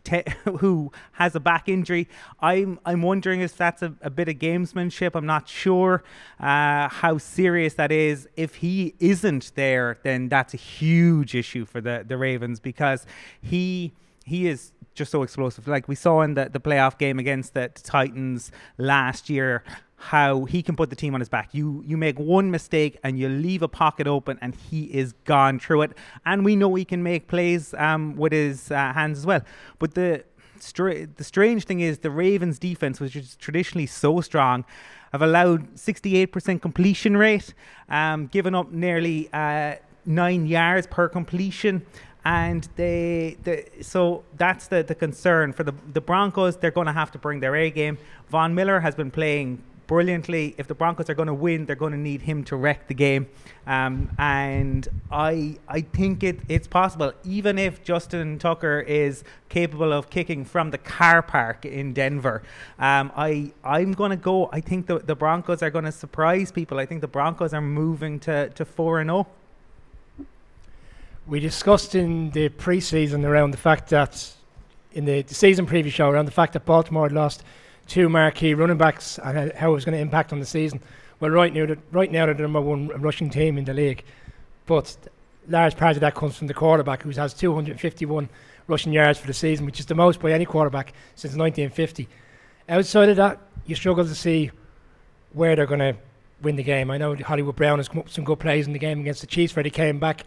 who has a back injury. I'm I'm wondering if that's a, a bit of gamesmanship. I'm not sure uh, how serious that is. If he isn't there, then that's a huge issue for the, the Ravens because he he is just so explosive. Like we saw in the, the playoff game against the Titans last year, how he can put the team on his back. You you make one mistake and you leave a pocket open, and he is gone through it. And we know he can make plays um, with his uh, hands as well. But the the strange thing is the Ravens' defense, which is traditionally so strong, have allowed 68% completion rate, um, given up nearly uh, nine yards per completion and they, they so that's the, the concern for the the Broncos. They're going to have to bring their A game. Von Miller has been playing brilliantly. If the Broncos are going to win, they're going to need him to wreck the game. Um, and I I think it it's possible, even if Justin Tucker is capable of kicking from the car park in Denver. Um, I I'm going to go. I think the the Broncos are going to surprise people. I think the Broncos are moving to to four and oh. zero. We discussed in the preseason around the fact that in the, the season preview show around the fact that Baltimore had lost two marquee running backs and how it was going to impact on the season. Well, right now, right now they're the number one rushing team in the league, but large part of that comes from the quarterback, who has 251 rushing yards for the season, which is the most by any quarterback since 1950. Outside of that, you struggle to see where they're going to win the game. I know Hollywood Brown has come up with some good plays in the game against the Chiefs where they came back,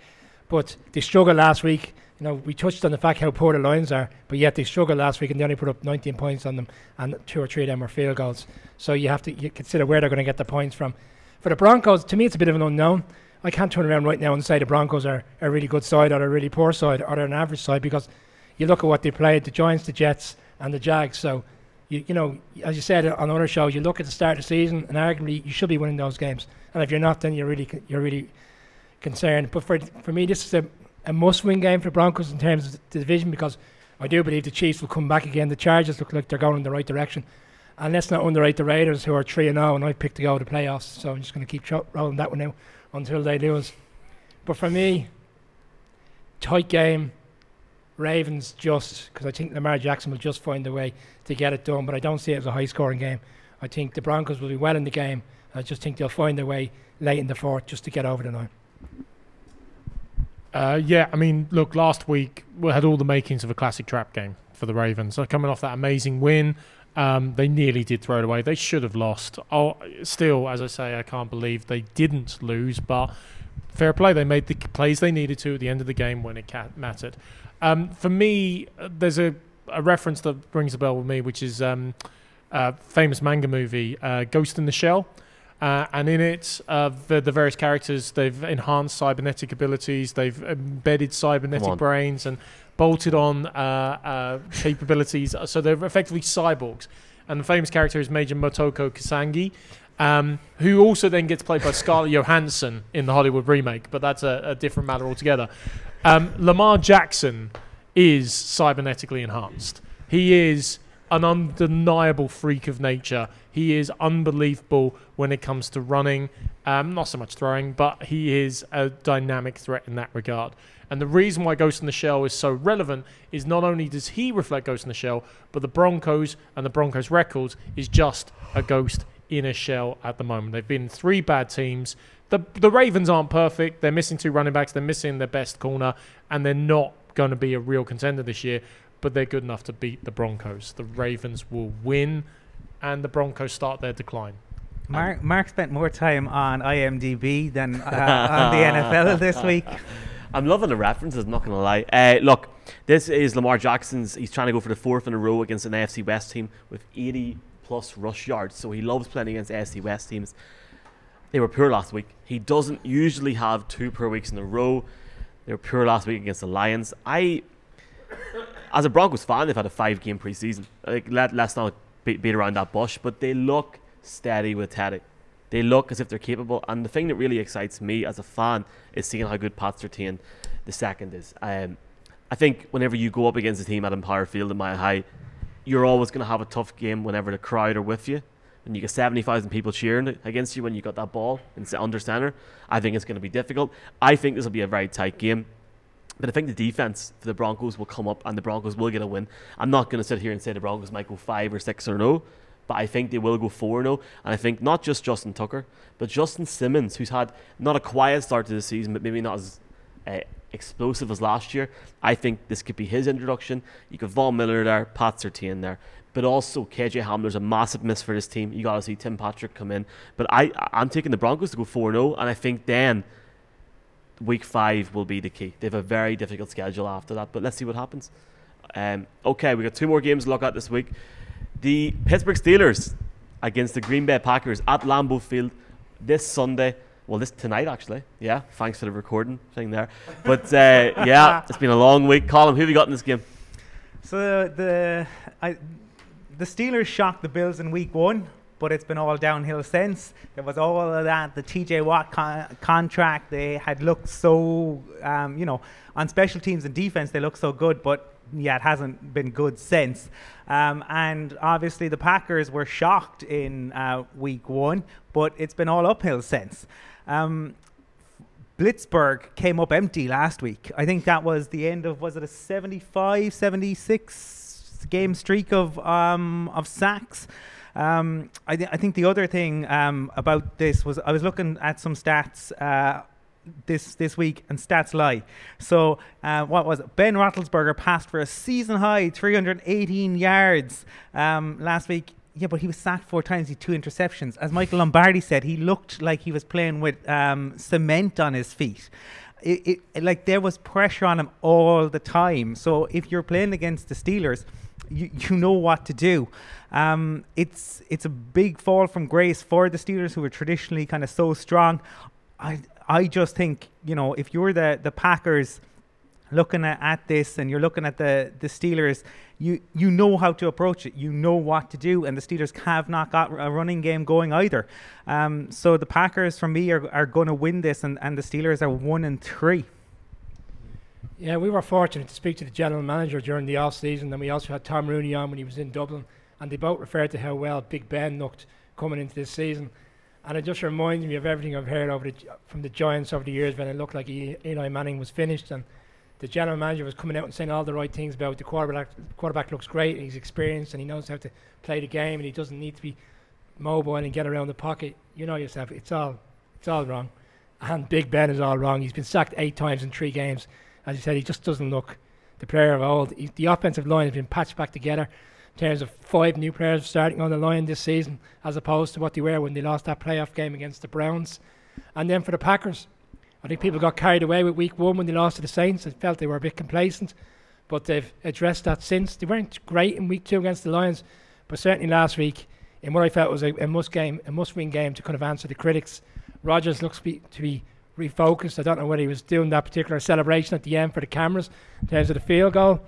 but they struggled last week. You know, we touched on the fact how poor the Lions are, but yet they struggled last week and they only put up 19 points on them, and two or three of them were field goals. So you have to you consider where they're going to get the points from. For the Broncos, to me, it's a bit of an unknown. I can't turn around right now and say the Broncos are a really good side or a really poor side or an average side because you look at what they played the Giants, the Jets, and the Jags. So, you, you know, as you said on other shows, you look at the start of the season and arguably you should be winning those games. And if you're not, then you're really, you're really concerned. But for, for me, this is a, a must win game for the Broncos in terms of the division because I do believe the Chiefs will come back again. The Chargers look like they're going in the right direction. And let's not underrate the Raiders, who are 3 and 0, and I picked to go to the playoffs. So I'm just going to keep rolling that one out until they lose. But for me, tight game, Ravens just, because I think Lamar Jackson will just find a way to get it done. But I don't see it as a high scoring game. I think the Broncos will be well in the game. I just think they'll find their way late in the fourth just to get over the line. Uh, yeah, I mean, look, last week we had all the makings of a classic trap game for the Ravens. So coming off that amazing win, um, they nearly did throw it away. They should have lost. Oh, still, as I say, I can't believe they didn't lose, but fair play. They made the plays they needed to at the end of the game when it mattered. Um, for me, uh, there's a, a reference that rings a bell with me, which is um, a famous manga movie, uh, Ghost in the Shell. Uh, and in it, uh, the, the various characters they've enhanced cybernetic abilities, they've embedded cybernetic brains, and bolted on uh, uh, capabilities. So they're effectively cyborgs. And the famous character is Major Motoko Kusanagi, um, who also then gets played by Scarlett Johansson in the Hollywood remake, but that's a, a different matter altogether. Um, Lamar Jackson is cybernetically enhanced. He is an undeniable freak of nature. He is unbelievable when it comes to running, um, not so much throwing, but he is a dynamic threat in that regard. And the reason why Ghost in the Shell is so relevant is not only does he reflect Ghost in the Shell, but the Broncos and the Broncos records is just a ghost in a shell at the moment. They've been three bad teams. The the Ravens aren't perfect. They're missing two running backs. They're missing their best corner, and they're not going to be a real contender this year. But they're good enough to beat the Broncos. The Ravens will win, and the Broncos start their decline. Mark, Mark spent more time on IMDb than uh, on the NFL this week. I'm loving the references, I'm not going to lie. Uh, look, this is Lamar Jackson's. He's trying to go for the fourth in a row against an AFC West team with 80 plus rush yards. So he loves playing against AFC West teams. They were poor last week. He doesn't usually have two poor weeks in a row. They were poor last week against the Lions. I, as a Broncos fan, they've had a five game preseason. Like, let, let's not beat, beat around that bush, but they look steady with Teddy. They look as if they're capable. And the thing that really excites me as a fan is seeing how good Pat Surtain, the second, is. Um, I think whenever you go up against a team at Empower Field in Mile High, you're always going to have a tough game whenever the crowd are with you. And you get 70,000 people cheering against you when you got that ball in under center. I think it's going to be difficult. I think this will be a very tight game. But I think the defense for the Broncos will come up and the Broncos will get a win. I'm not going to sit here and say the Broncos might go 5 or 6 or no, but I think they will go 4 0. And I think not just Justin Tucker, but Justin Simmons, who's had not a quiet start to the season, but maybe not as uh, explosive as last year. I think this could be his introduction. You got Von Miller there, Pat Surtain there, but also KJ Hamler's a massive miss for this team. You got to see Tim Patrick come in. But I, I'm taking the Broncos to go 4 0, and I think then week five will be the key. They have a very difficult schedule after that, but let's see what happens. Um, okay, we got two more games to look at this week. The Pittsburgh Steelers against the Green Bay Packers at Lambeau Field this Sunday. Well, this tonight actually. Yeah, thanks for the recording thing there. But uh, yeah, it's been a long week. Colm, who have you got in this game? So the I, the Steelers shocked the Bills in Week One, but it's been all downhill since. There was all of that. The T.J. Watt con- contract. They had looked so, um, you know, on special teams and defense they looked so good, but yeah, it hasn't been good since. Um, and obviously the Packers were shocked in uh, Week One, but it's been all uphill since. Um, Blitzburgh came up empty last week. I think that was the end of was it a 75 76 game streak of um, of sacks. Um, I, th- I think the other thing um, about this was I was looking at some stats uh, this this week, and stats lie. So uh, what was it? Ben Roethlisberger passed for a season high 318 yards um, last week. Yeah, but he was sacked four times. He two interceptions. As Michael Lombardi said, he looked like he was playing with um, cement on his feet. It, it, like there was pressure on him all the time. So if you're playing against the Steelers, you, you know what to do. Um, it's it's a big fall from grace for the Steelers, who are traditionally kind of so strong. I I just think you know if you're the the Packers looking at, at this and you're looking at the the Steelers, you you know how to approach it. You know what to do, and the Steelers have not got a running game going either. Um, so the Packers, for me, are are going to win this, and, and the Steelers are one and three. Yeah, we were fortunate to speak to the general manager during the off season, and we also had Tom Rooney on when he was in Dublin, and they both referred to how well Big Ben looked coming into this season. And it just reminds me of everything I've heard over the, from the Giants over the years when it looked like Eli Manning was finished, and the general manager was coming out and saying all the right things about the quarterback. Quarterback looks great, he's experienced, and he knows how to play the game, and he doesn't need to be mobile and get around the pocket. You know yourself, it's all, it's all wrong. And Big Ben is all wrong. He's been sacked eight times in three games. As you said, he just doesn't look the player of old. He, the offensive line has been patched back together in terms of five new players starting on the line this season, as opposed to what they were when they lost that playoff game against the Browns. And then for the Packers, I think people got carried away with week one when they lost to the Saints and felt they were a bit complacent. But they've addressed that since. They weren't great in week two against the Lions, but certainly last week, in what I felt was a, a must game, a must win game to kind of answer the critics. Rodgers looks be, to be refocused. I don't know whether he was doing that particular celebration at the end for the cameras in terms of the field goal,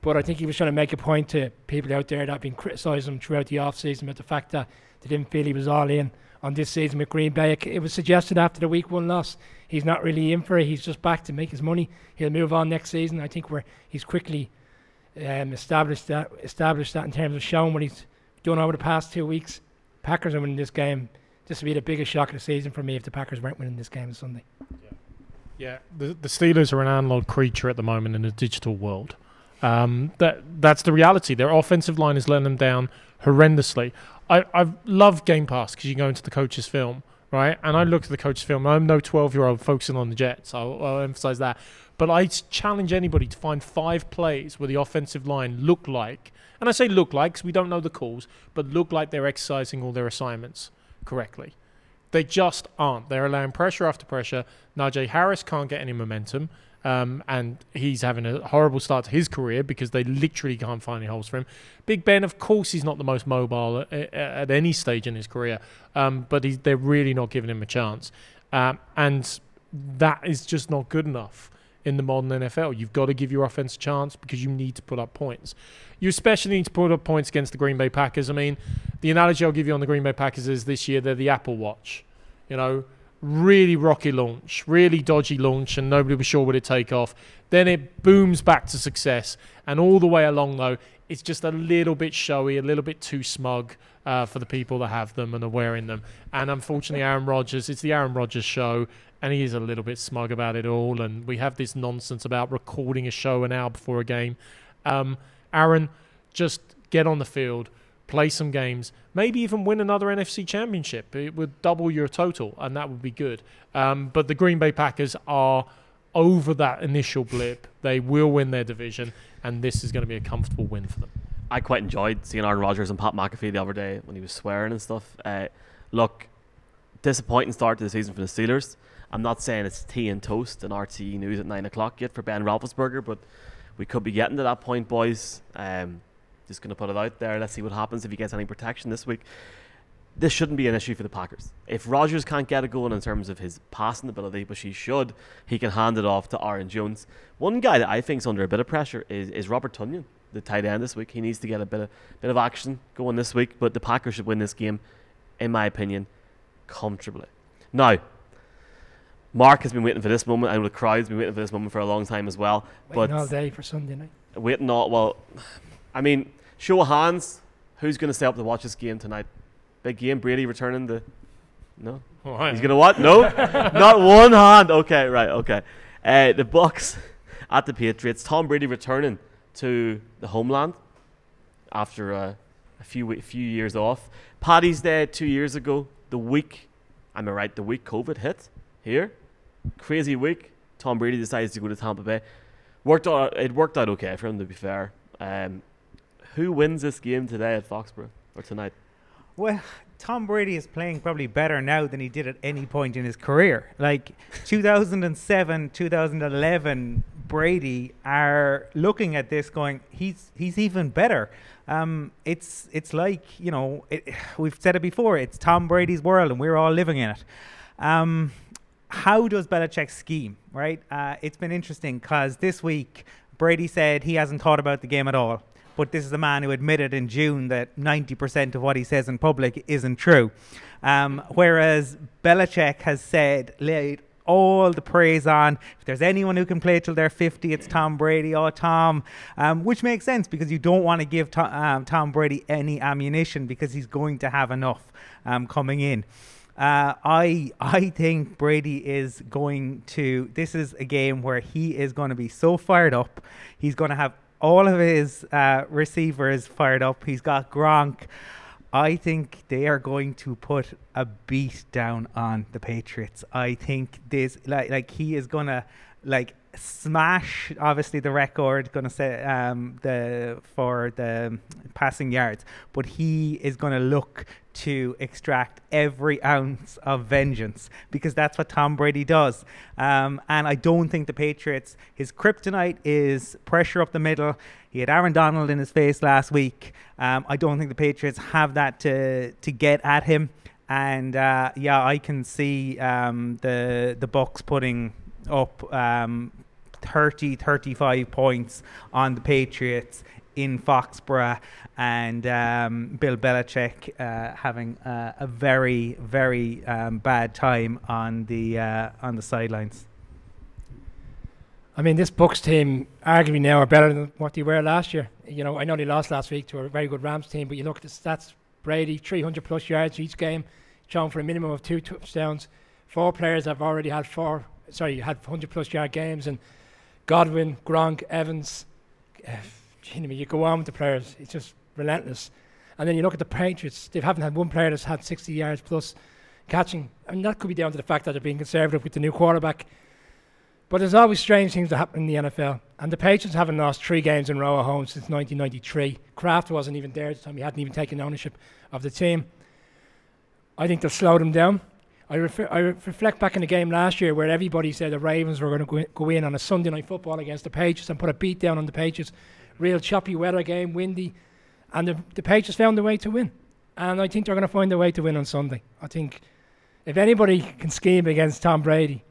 but I think he was trying to make a point to people out there that have been criticising him throughout the off season about the fact that they didn't feel he was all in on this season with Green Bay. It was suggested after the week one loss he's not really in for it. He's just back to make his money. He'll move on next season. I think where he's quickly um, established that established that in terms of showing what he's done over the past two weeks. Packers are winning this game. This would be the biggest shock of the season for me if the Packers weren't winning this game on Sunday. Yeah, the, the Steelers are an analog creature at the moment in a digital world. Um, that that's the reality. Their offensive line is letting them down horrendously. I I love Game Pass because you go into the coach's film, right? And I look at the coach's film. I'm no 12 year old focusing on the Jets. I'll, I'll emphasize that. But I challenge anybody to find five plays where the offensive line look like, and I say look like because we don't know the calls, but look like they're exercising all their assignments correctly. They just aren't. They're allowing pressure after pressure. Najee Harris can't get any momentum. Um, and he's having a horrible start to his career because they literally can't find any holes for him. Big Ben, of course, he's not the most mobile at, at any stage in his career, um, but they're really not giving him a chance. Um, and that is just not good enough in the modern NFL. You've got to give your offense a chance because you need to put up points. You especially need to put up points against the Green Bay Packers. I mean, the analogy I'll give you on the Green Bay Packers is this year they're the Apple Watch. You know, really rocky launch, really dodgy launch, and nobody was sure would it take off. Then it booms back to success, and all the way along though, it's just a little bit showy, a little bit too smug uh, for the people that have them and are wearing them. And unfortunately, Aaron Rodgers, it's the Aaron Rodgers show, and he is a little bit smug about it all. And we have this nonsense about recording a show an hour before a game. Um, Aaron, just get on the field, play some games, maybe even win another NFC championship. It would double your total, and that would be good. Um, but the Green Bay Packers are over that initial blip. They will win their division, and this is going to be a comfortable win for them. I quite enjoyed seeing Aaron Rodgers and Pat McAfee the other day when he was swearing and stuff. Uh, look, disappointing start to the season for the Steelers. I'm not saying it's tea and toast and RTE news at nine o'clock yet for Ben Roethlisberger, but we could be getting to that point, boys. Um, just going to put it out there. Let's see what happens if he gets any protection this week. This shouldn't be an issue for the Packers. If Rodgers can't get it going in terms of his passing ability, but he should, he can hand it off to Aaron Jones. One guy that I think is under a bit of pressure is, is Robert Tonyan, the tight end this week. He needs to get a bit of bit of action going this week, but the Packers should win this game, in my opinion, comfortably. Now, Mark has been waiting for this moment, and the crowd's been waiting for this moment for a long time as well. Waiting but all day for Sunday night. waiting all well. I mean, show of hands. Who's going to stay up to watch this game tonight? Big game. Brady returning the. No, he's gonna what? No, not one hand. Okay, right. Okay. Uh, the Bucs at the Patriots. Tom Brady returning to the homeland after uh, a few we- few years off. Paddy's Day two years ago. The week, am I right? The week COVID hit here. Crazy week. Tom Brady decides to go to Tampa Bay. Worked out. It worked out okay for him to be fair. Um, who wins this game today at Foxborough or tonight? Well, Tom Brady is playing probably better now than he did at any point in his career. Like 2007, 2011, Brady are looking at this going, he's he's even better. Um, it's it's like you know it, we've said it before. It's Tom Brady's world, and we're all living in it. Um, how does Belichick scheme? Right? Uh, it's been interesting because this week Brady said he hasn't thought about the game at all. But this is a man who admitted in June that 90% of what he says in public isn't true. Um, whereas Belichick has said, laid all the praise on. If there's anyone who can play till they're 50, it's Tom Brady or Tom, um, which makes sense because you don't want to give Tom, um, Tom Brady any ammunition because he's going to have enough um, coming in. Uh, I I think Brady is going to. This is a game where he is going to be so fired up. He's going to have all of his uh, receivers fired up. He's got Gronk. I think they are going to put a beat down on the Patriots. I think this like like he is gonna like smash obviously the record to say um, the for the passing yards but he is to look to extract every ounce of vengeance because that's what Tom Brady does. Um, and I don't think the Patriots his kryptonite is pressure up the middle. He had Aaron Donald in his face last week. Um, I don't think the Patriots have that to to get at him. And uh, yeah I can see um, the the Bucs putting up um, 30, 35 points on the Patriots in Foxborough, and um, Bill Belichick uh, having uh, a very, very um, bad time on the uh, on the sidelines. I mean, this Bucs team arguably now are better than what they were last year. You know, I know they lost last week to a very good Rams team, but you look at the stats: Brady, 300 plus yards each game, shown for a minimum of two touchdowns. Four players have already had four, sorry, had 100 plus yard games, and Godwin, Gronk, Evans. Uh, you go on with the players; it's just relentless. And then you look at the Patriots; they haven't had one player that's had 60 yards plus catching. I mean, that could be down to the fact that they're being conservative with the new quarterback. But there's always strange things that happen in the NFL. And the Patriots haven't lost three games in a row at home since 1993. Kraft wasn't even there at the time. He hadn't even taken ownership of the team. I think they'll slow them down. I, refer, I reflect back in the game last year where everybody said the Ravens were going to go in on a Sunday night football against the Patriots and put a beat down on the Patriots. Real choppy weather game, windy. And the, the Patriots found a way to win. And I think they're going to find a way to win on Sunday. I think if anybody can scheme against Tom Brady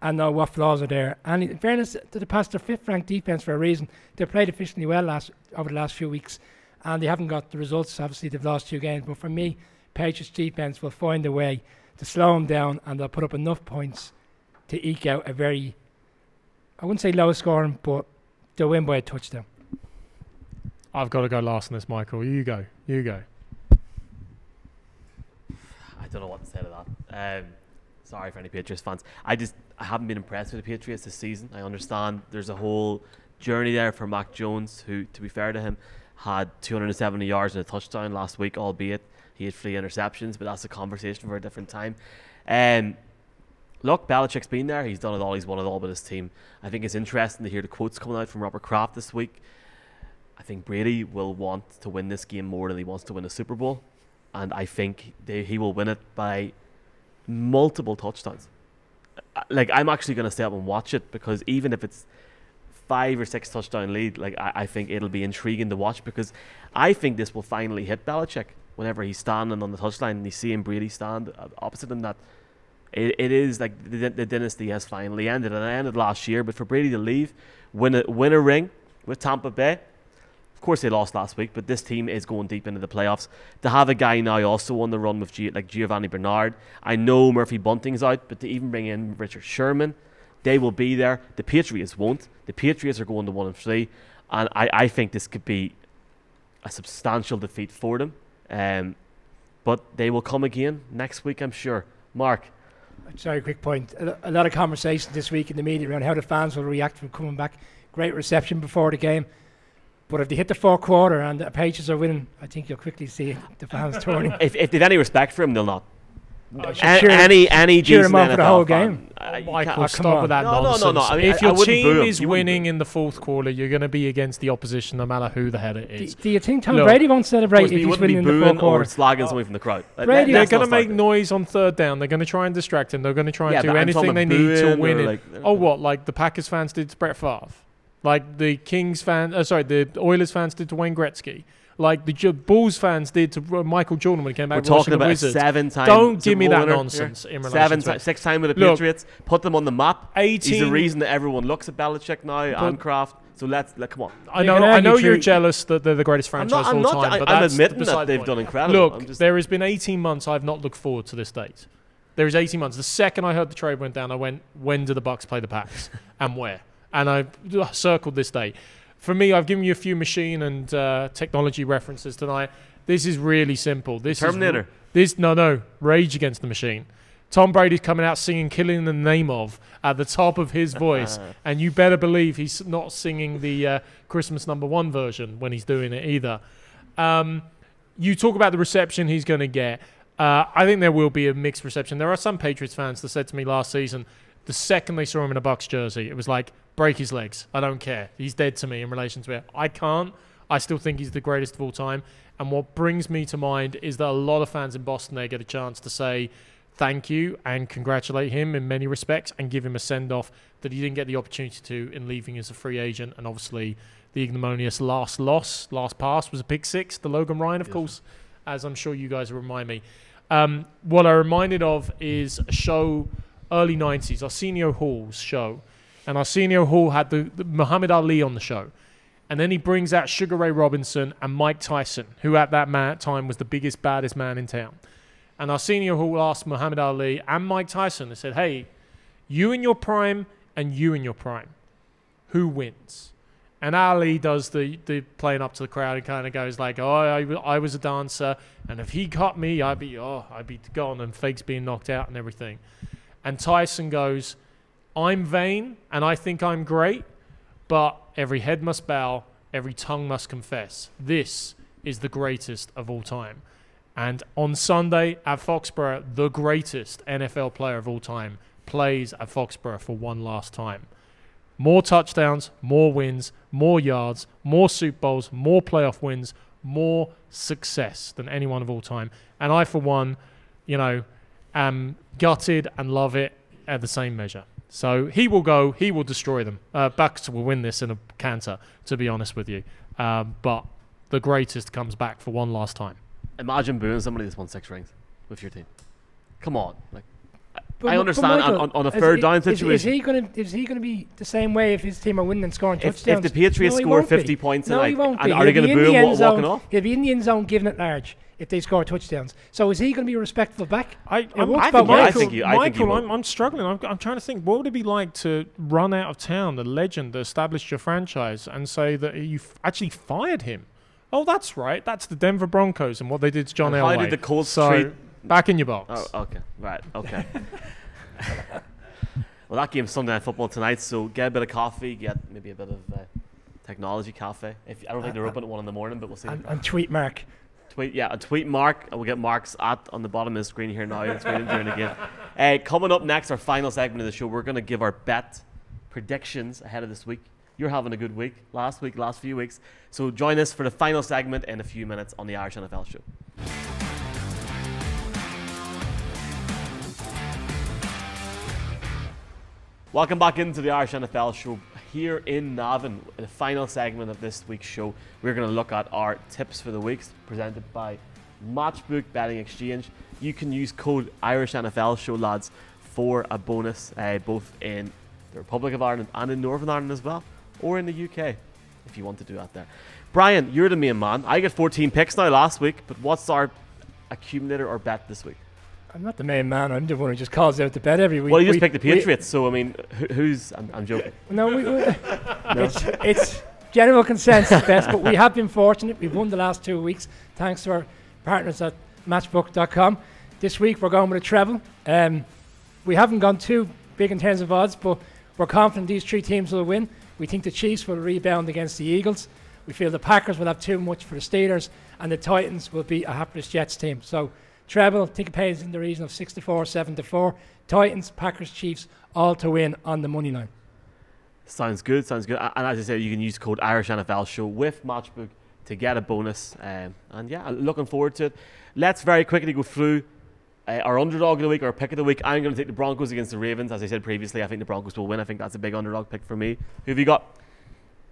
and know what flaws are there, and in fairness to the past, their fifth ranked defense for a reason. They played efficiently well last over the last few weeks, and they haven't got the results. Obviously, they've lost two games, but for me, Patriots defense will find a way to slow them down, and they'll put up enough points to eke out a very, I wouldn't say low scoring, but they'll win by a touchdown. I've got to go last on this, Michael. You go. You go. I don't know what to say to that. Um, sorry for any Patriots fans. I just I haven't been impressed with the Patriots this season. I understand there's a whole journey there for Mac Jones, who, to be fair to him, had 270 yards and a touchdown last week, albeit he had three interceptions, but that's a conversation for a different time. Um, look, Belichick's been there. He's done it all. He's won it all with his team. I think it's interesting to hear the quotes coming out from Robert Kraft this week. I think Brady will want to win this game more than he wants to win a Super Bowl, and I think they, he will win it by multiple touchdowns. Uh, like I'm actually going to stay up and watch it because even if it's five or six touchdown lead, like I, I think it'll be intriguing to watch because I think this will finally hit Belichick whenever he's standing on the touchline and he's seeing Brady stand opposite him. That it, it is like the, the dynasty has finally ended and it ended last year. But for Brady to leave, win a win a ring with Tampa Bay. Of course, they lost last week, but this team is going deep into the playoffs. To have a guy now also on the run with G- like Giovanni Bernard, I know Murphy Bunting's out, but to even bring in Richard Sherman, they will be there. The Patriots won't. The Patriots are going to one and three, and I, I think this could be a substantial defeat for them. Um, but they will come again next week, I'm sure. Mark. Sorry, quick point. A, a lot of conversation this week in the media around how the fans will react from coming back. Great reception before the game. But if they hit the fourth quarter and the Patriots are winning, I think you'll quickly see the fans turning. If, if they've any respect for him, they'll not. Oh, A- cheer- any any cheer him decent on for the whole fan, game. uh, you Michael, can't- stop on. with that No, no, no, nonsense. no. I mean, if I- your I team him. is You winning in the fourth quarter, you're going to be against the opposition, no matter who the head it do, is. do you think Tom Look, Brady won't celebrate if he's wouldn't be winning in the booing fourth or quarter? slagging someone from the crowd. Let- Brady- They're let's going to make noise on third down. They're going to try and distract him. They're going to try and Yeah, do anything they need to win it. like- oh, what? Like the Packers fans did to Brett Favre? Like the Kings fans, uh, sorry, the Oilers fans did to Wayne Gretzky? Like the J- Bulls fans did to Michael Jordan when he came back We're talking the about a Wizards? seven-time. Don't give me that winner nonsense here. in relation Seven, to ti- it. six time with the Look, Patriots. Put them on the map. Eighteen. He's the reason that everyone looks at Belichick now and Kraft. So let's let come on. I know, can I know you're through- jealous that they're the greatest I'm franchise not. I'm of all not. time, I, but I'm that's admitting beside that they've point. done incredible. Look, I'm just, there has been 18 months I've not looked forward to this date. There is 18 months. The second I heard the trade went down, I went, when do the Bucs play the Packs and where? And I circled this date. For me, I've given you a few machine and uh, technology references tonight. This is really simple. This Terminator. Is, this no no Rage Against the Machine. Tom Brady's coming out singing "Killing the Name of" at the top of his voice, and you better believe he's not singing the uh, Christmas Number One version when he's doing it either. Um, you talk about the reception he's going to get. Uh, I think there will be a mixed reception. There are some Patriots fans that said to me last season, the second they saw him in a Bucs jersey, it was like break his legs. I don't care. He's dead to me in relation to it. I can't. I still think he's the greatest of all time. And what brings me to mind is that a lot of fans in Boston they get a chance to say thank you and congratulate him in many respects and give him a send off that he didn't get the opportunity to in leaving as a free agent. And obviously, the ignominious last loss, last pass was a pick six, the Logan Ryan, of Yes. course, as I'm sure you guys will remind me. Um, what I'm reminded of is a show early 90s, Arsenio Hall's show. And Arsenio Hall had the, the Muhammad Ali on the show. And then he brings out Sugar Ray Robinson and Mike Tyson, who at that ma- time was the biggest, baddest man in town. And Arsenio Hall asked Muhammad Ali and Mike Tyson, they said, hey, you in your prime and you in your prime, who wins? And Ali does the, the playing up to the crowd and kind of goes like, oh, I, I was a dancer, and if he caught me, I'd be, oh, I'd be gone, and fakes being knocked out and everything. And Tyson goes, I'm vain, and I think I'm great, but every head must bow, every tongue must confess. This is the greatest of all time. And on Sunday at Foxborough, the greatest NFL player of all time plays at Foxborough for one last time. More touchdowns, more wins, more yards, more Super Bowls, more playoff wins, more success than anyone of all time. And I, for one, you know, am gutted and love it at the same measure. So he will go, he will destroy them. Uh, Bucs will win this in a canter, to be honest with you. Um, but the greatest comes back for one last time. Imagine booing somebody that's won six rings with your team. Come on, like But I Mi- but understand on- Michael, on- on a is third he- down is- Is, situation. he going to is he going to be the same way if his team are winning and scoring if, if the Patriots No, score won't be. 50 points, No, he won't and be. are they He'll going to be in boo the him end zone. walking off? He'll be in the end zone giving it large if they score touchdowns. So is he going to be respectful back? I, It I'm, works I think, yeah, I think, you, I think you Michael, will. I'm, I'm struggling. I'm, I'm trying to think. What would it be like to run out of town, the legend that established your franchise, and say that you actually fired him? Oh, that's right. That's the Denver Broncos and what they did to John And how Elway. did the Colts so, treat- back in your box. Oh, okay. Right. Okay. well, that game's Sunday Night Football tonight, so get a bit of coffee, get maybe a bit of uh, technology cafe. If I don't think they're open at one in the morning, but we'll see. And, and tweet Mark. tweet, yeah, a tweet Mark. and We'll get Mark's at on the bottom of the screen here now. It's waiting during the game. Uh, coming up next, our final segment of the show, we're going to give our bet predictions ahead of this week. You're having a good week last week, last few weeks. So join us for the final segment in a few minutes on the Irish NFL show. Welcome back into the Irish NFL show here in Navan. The final segment of this week's show, we're going to look at our tips for the weeks presented by Matchbook Betting Exchange. You can use code Irish NFL Show, lads, for a bonus uh, both in the Republic of Ireland and in Northern Ireland as well, or in the UK if you want to do that there. Brian, you're the main man. I get 14 picks now last week, but what's our accumulator or bet this week? I'm not the main man. I'm the one who just calls out the bet every week. Well, you just We- picked the we- Patriots, so I mean, who, who's? I'm, I'm joking. No, we, we, It's, it's general consensus best, but we have been fortunate. We've won the last two weeks thanks to our partners at Matchbook.com. This week we're going with a treble. Um, we haven't gone too big in terms of odds, but we're confident these three teams will win. We think the Chiefs will rebound against the Eagles. We feel the Packers will have too much for the Steelers, and the Titans will be a hapless Jets team. So treble, ticket pays in the region of 64, 7 to 4. Titans, Packers, Chiefs, all to win on the money line. Sounds good. Sounds good. And as I said, you can use code Irish NFL Show with Matchbook to get a bonus. Um, and yeah, looking forward to it. Let's very quickly go through uh, our underdog of the week, our pick of the week. I'm going to take the Broncos against the Ravens. As I said previously, I think the Broncos will win. I think that's a big underdog pick for me. Who have you got?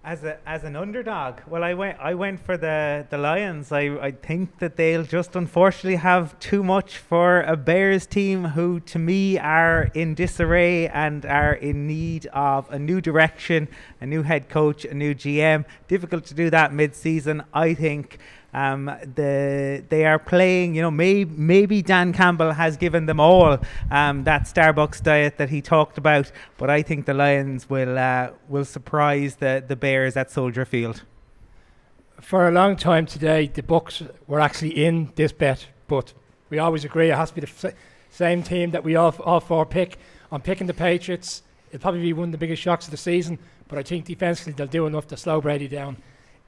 As a as an underdog, well, I went I went for the the Lions. I I think that they'll just unfortunately have too much for a Bears team who, to me, are in disarray and are in need of a new direction, a new head coach, a new GM. Difficult to do that mid-season, I think. Um, the they are playing. You know, maybe maybe Dan Campbell has given them all um, that Starbucks diet that he talked about, but I think the Lions will uh, will surprise the the Bears at Soldier Field. for a long time today, the Bucs were actually in this bet, but we always agree it has to be the f- same team that we all, all four pick. I'm picking the Patriots. It'll probably be one of the biggest shocks of the season, but I think defensively they'll do enough to slow Brady down.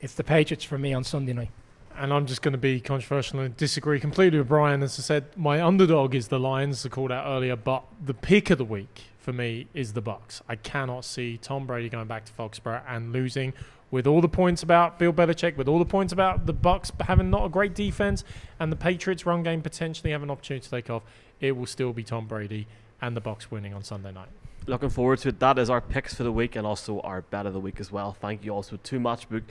It's the Patriots for me on Sunday night. And I'm just going to be controversial and disagree completely with Brian. As I said, my underdog is the Lions, I called out earlier, but the pick of the week for me is the Bucs. I cannot see Tom Brady going back to Foxborough and losing. With all the points about Bill Belichick, with all the points about the Bucs having not a great defense, and the Patriots' run game potentially having an opportunity to take off, it will still be Tom Brady and the Bucs winning on Sunday night. Looking forward to it. That is our picks for the week and also our bet of the week as well. Thank you also to Matchbook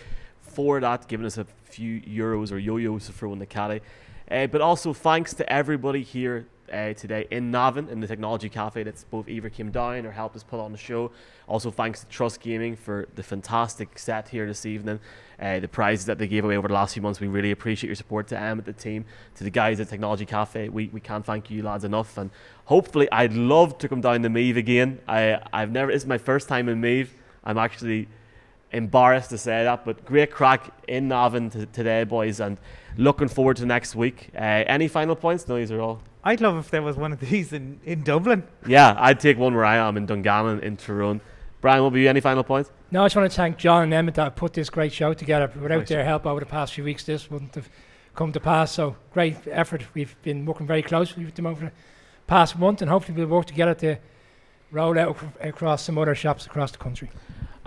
for that, giving us a few euros or yo-yos to throw in the caddy. Uh, but also thanks to everybody here uh, today in Navan in the Technology Cafe that's both either came down or helped us put on the show. Also thanks to Trust Gaming for the fantastic set here this evening. Uh, the prizes that they gave away over the last few months, we really appreciate your support to Em at the team, to the guys at Technology Cafe. We, we can't thank you lads enough. And hopefully, I'd love to come down to Meath again. I, I've never, it's my first time in Meath. I'm actually embarrassed to say that, but great crack in Navan t- today, boys, and looking forward to next week. Uh, any final points? No, these are all. I'd love if there was one of these in, in Dublin. Yeah, I'd take one where I am in Dungannon, in Tyrone. Brian, will be any final points? No, I just want to thank John and Emmett that have put this great show together. Without Thanks, their help over the past few weeks, this wouldn't have come to pass. So great effort. We've been working very closely with them over the past month, and hopefully we'll work together to roll out ac- across some other shops across the country.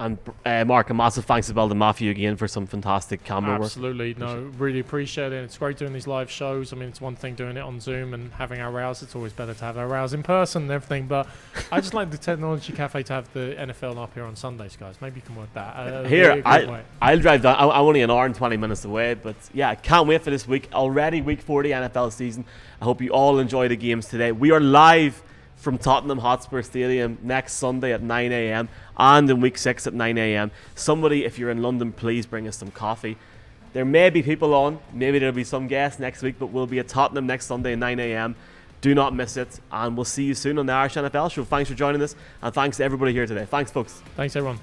And uh, Mark, a massive thanks as well to Matthew again for some fantastic camera work. Absolutely, no, really appreciate it. It's great doing these live shows. I mean, it's one thing doing it on Zoom and having our rows. It's always better to have our rows in person and everything. But I just like the Technology Cafe to have the NFL up here on Sundays, guys. Maybe you can work that. Uh, Here, I, I'll drive down. I'm only an hour and 20 minutes away, but yeah, I can't wait for this week. Already week 40 NFL season. I hope you all enjoy the games today. We are live from Tottenham Hotspur Stadium next Sunday at 9 a.m. and in week 6 at 9 a.m. Somebody, if you're in London, please bring us some coffee. There may be people on, maybe there'll be some guests next week, but we'll be at Tottenham next Sunday at 9 a.m. Do not miss it, and we'll see you soon on the Irish NFL show. Thanks for joining us, and thanks to everybody here today. Thanks, folks. Thanks, everyone.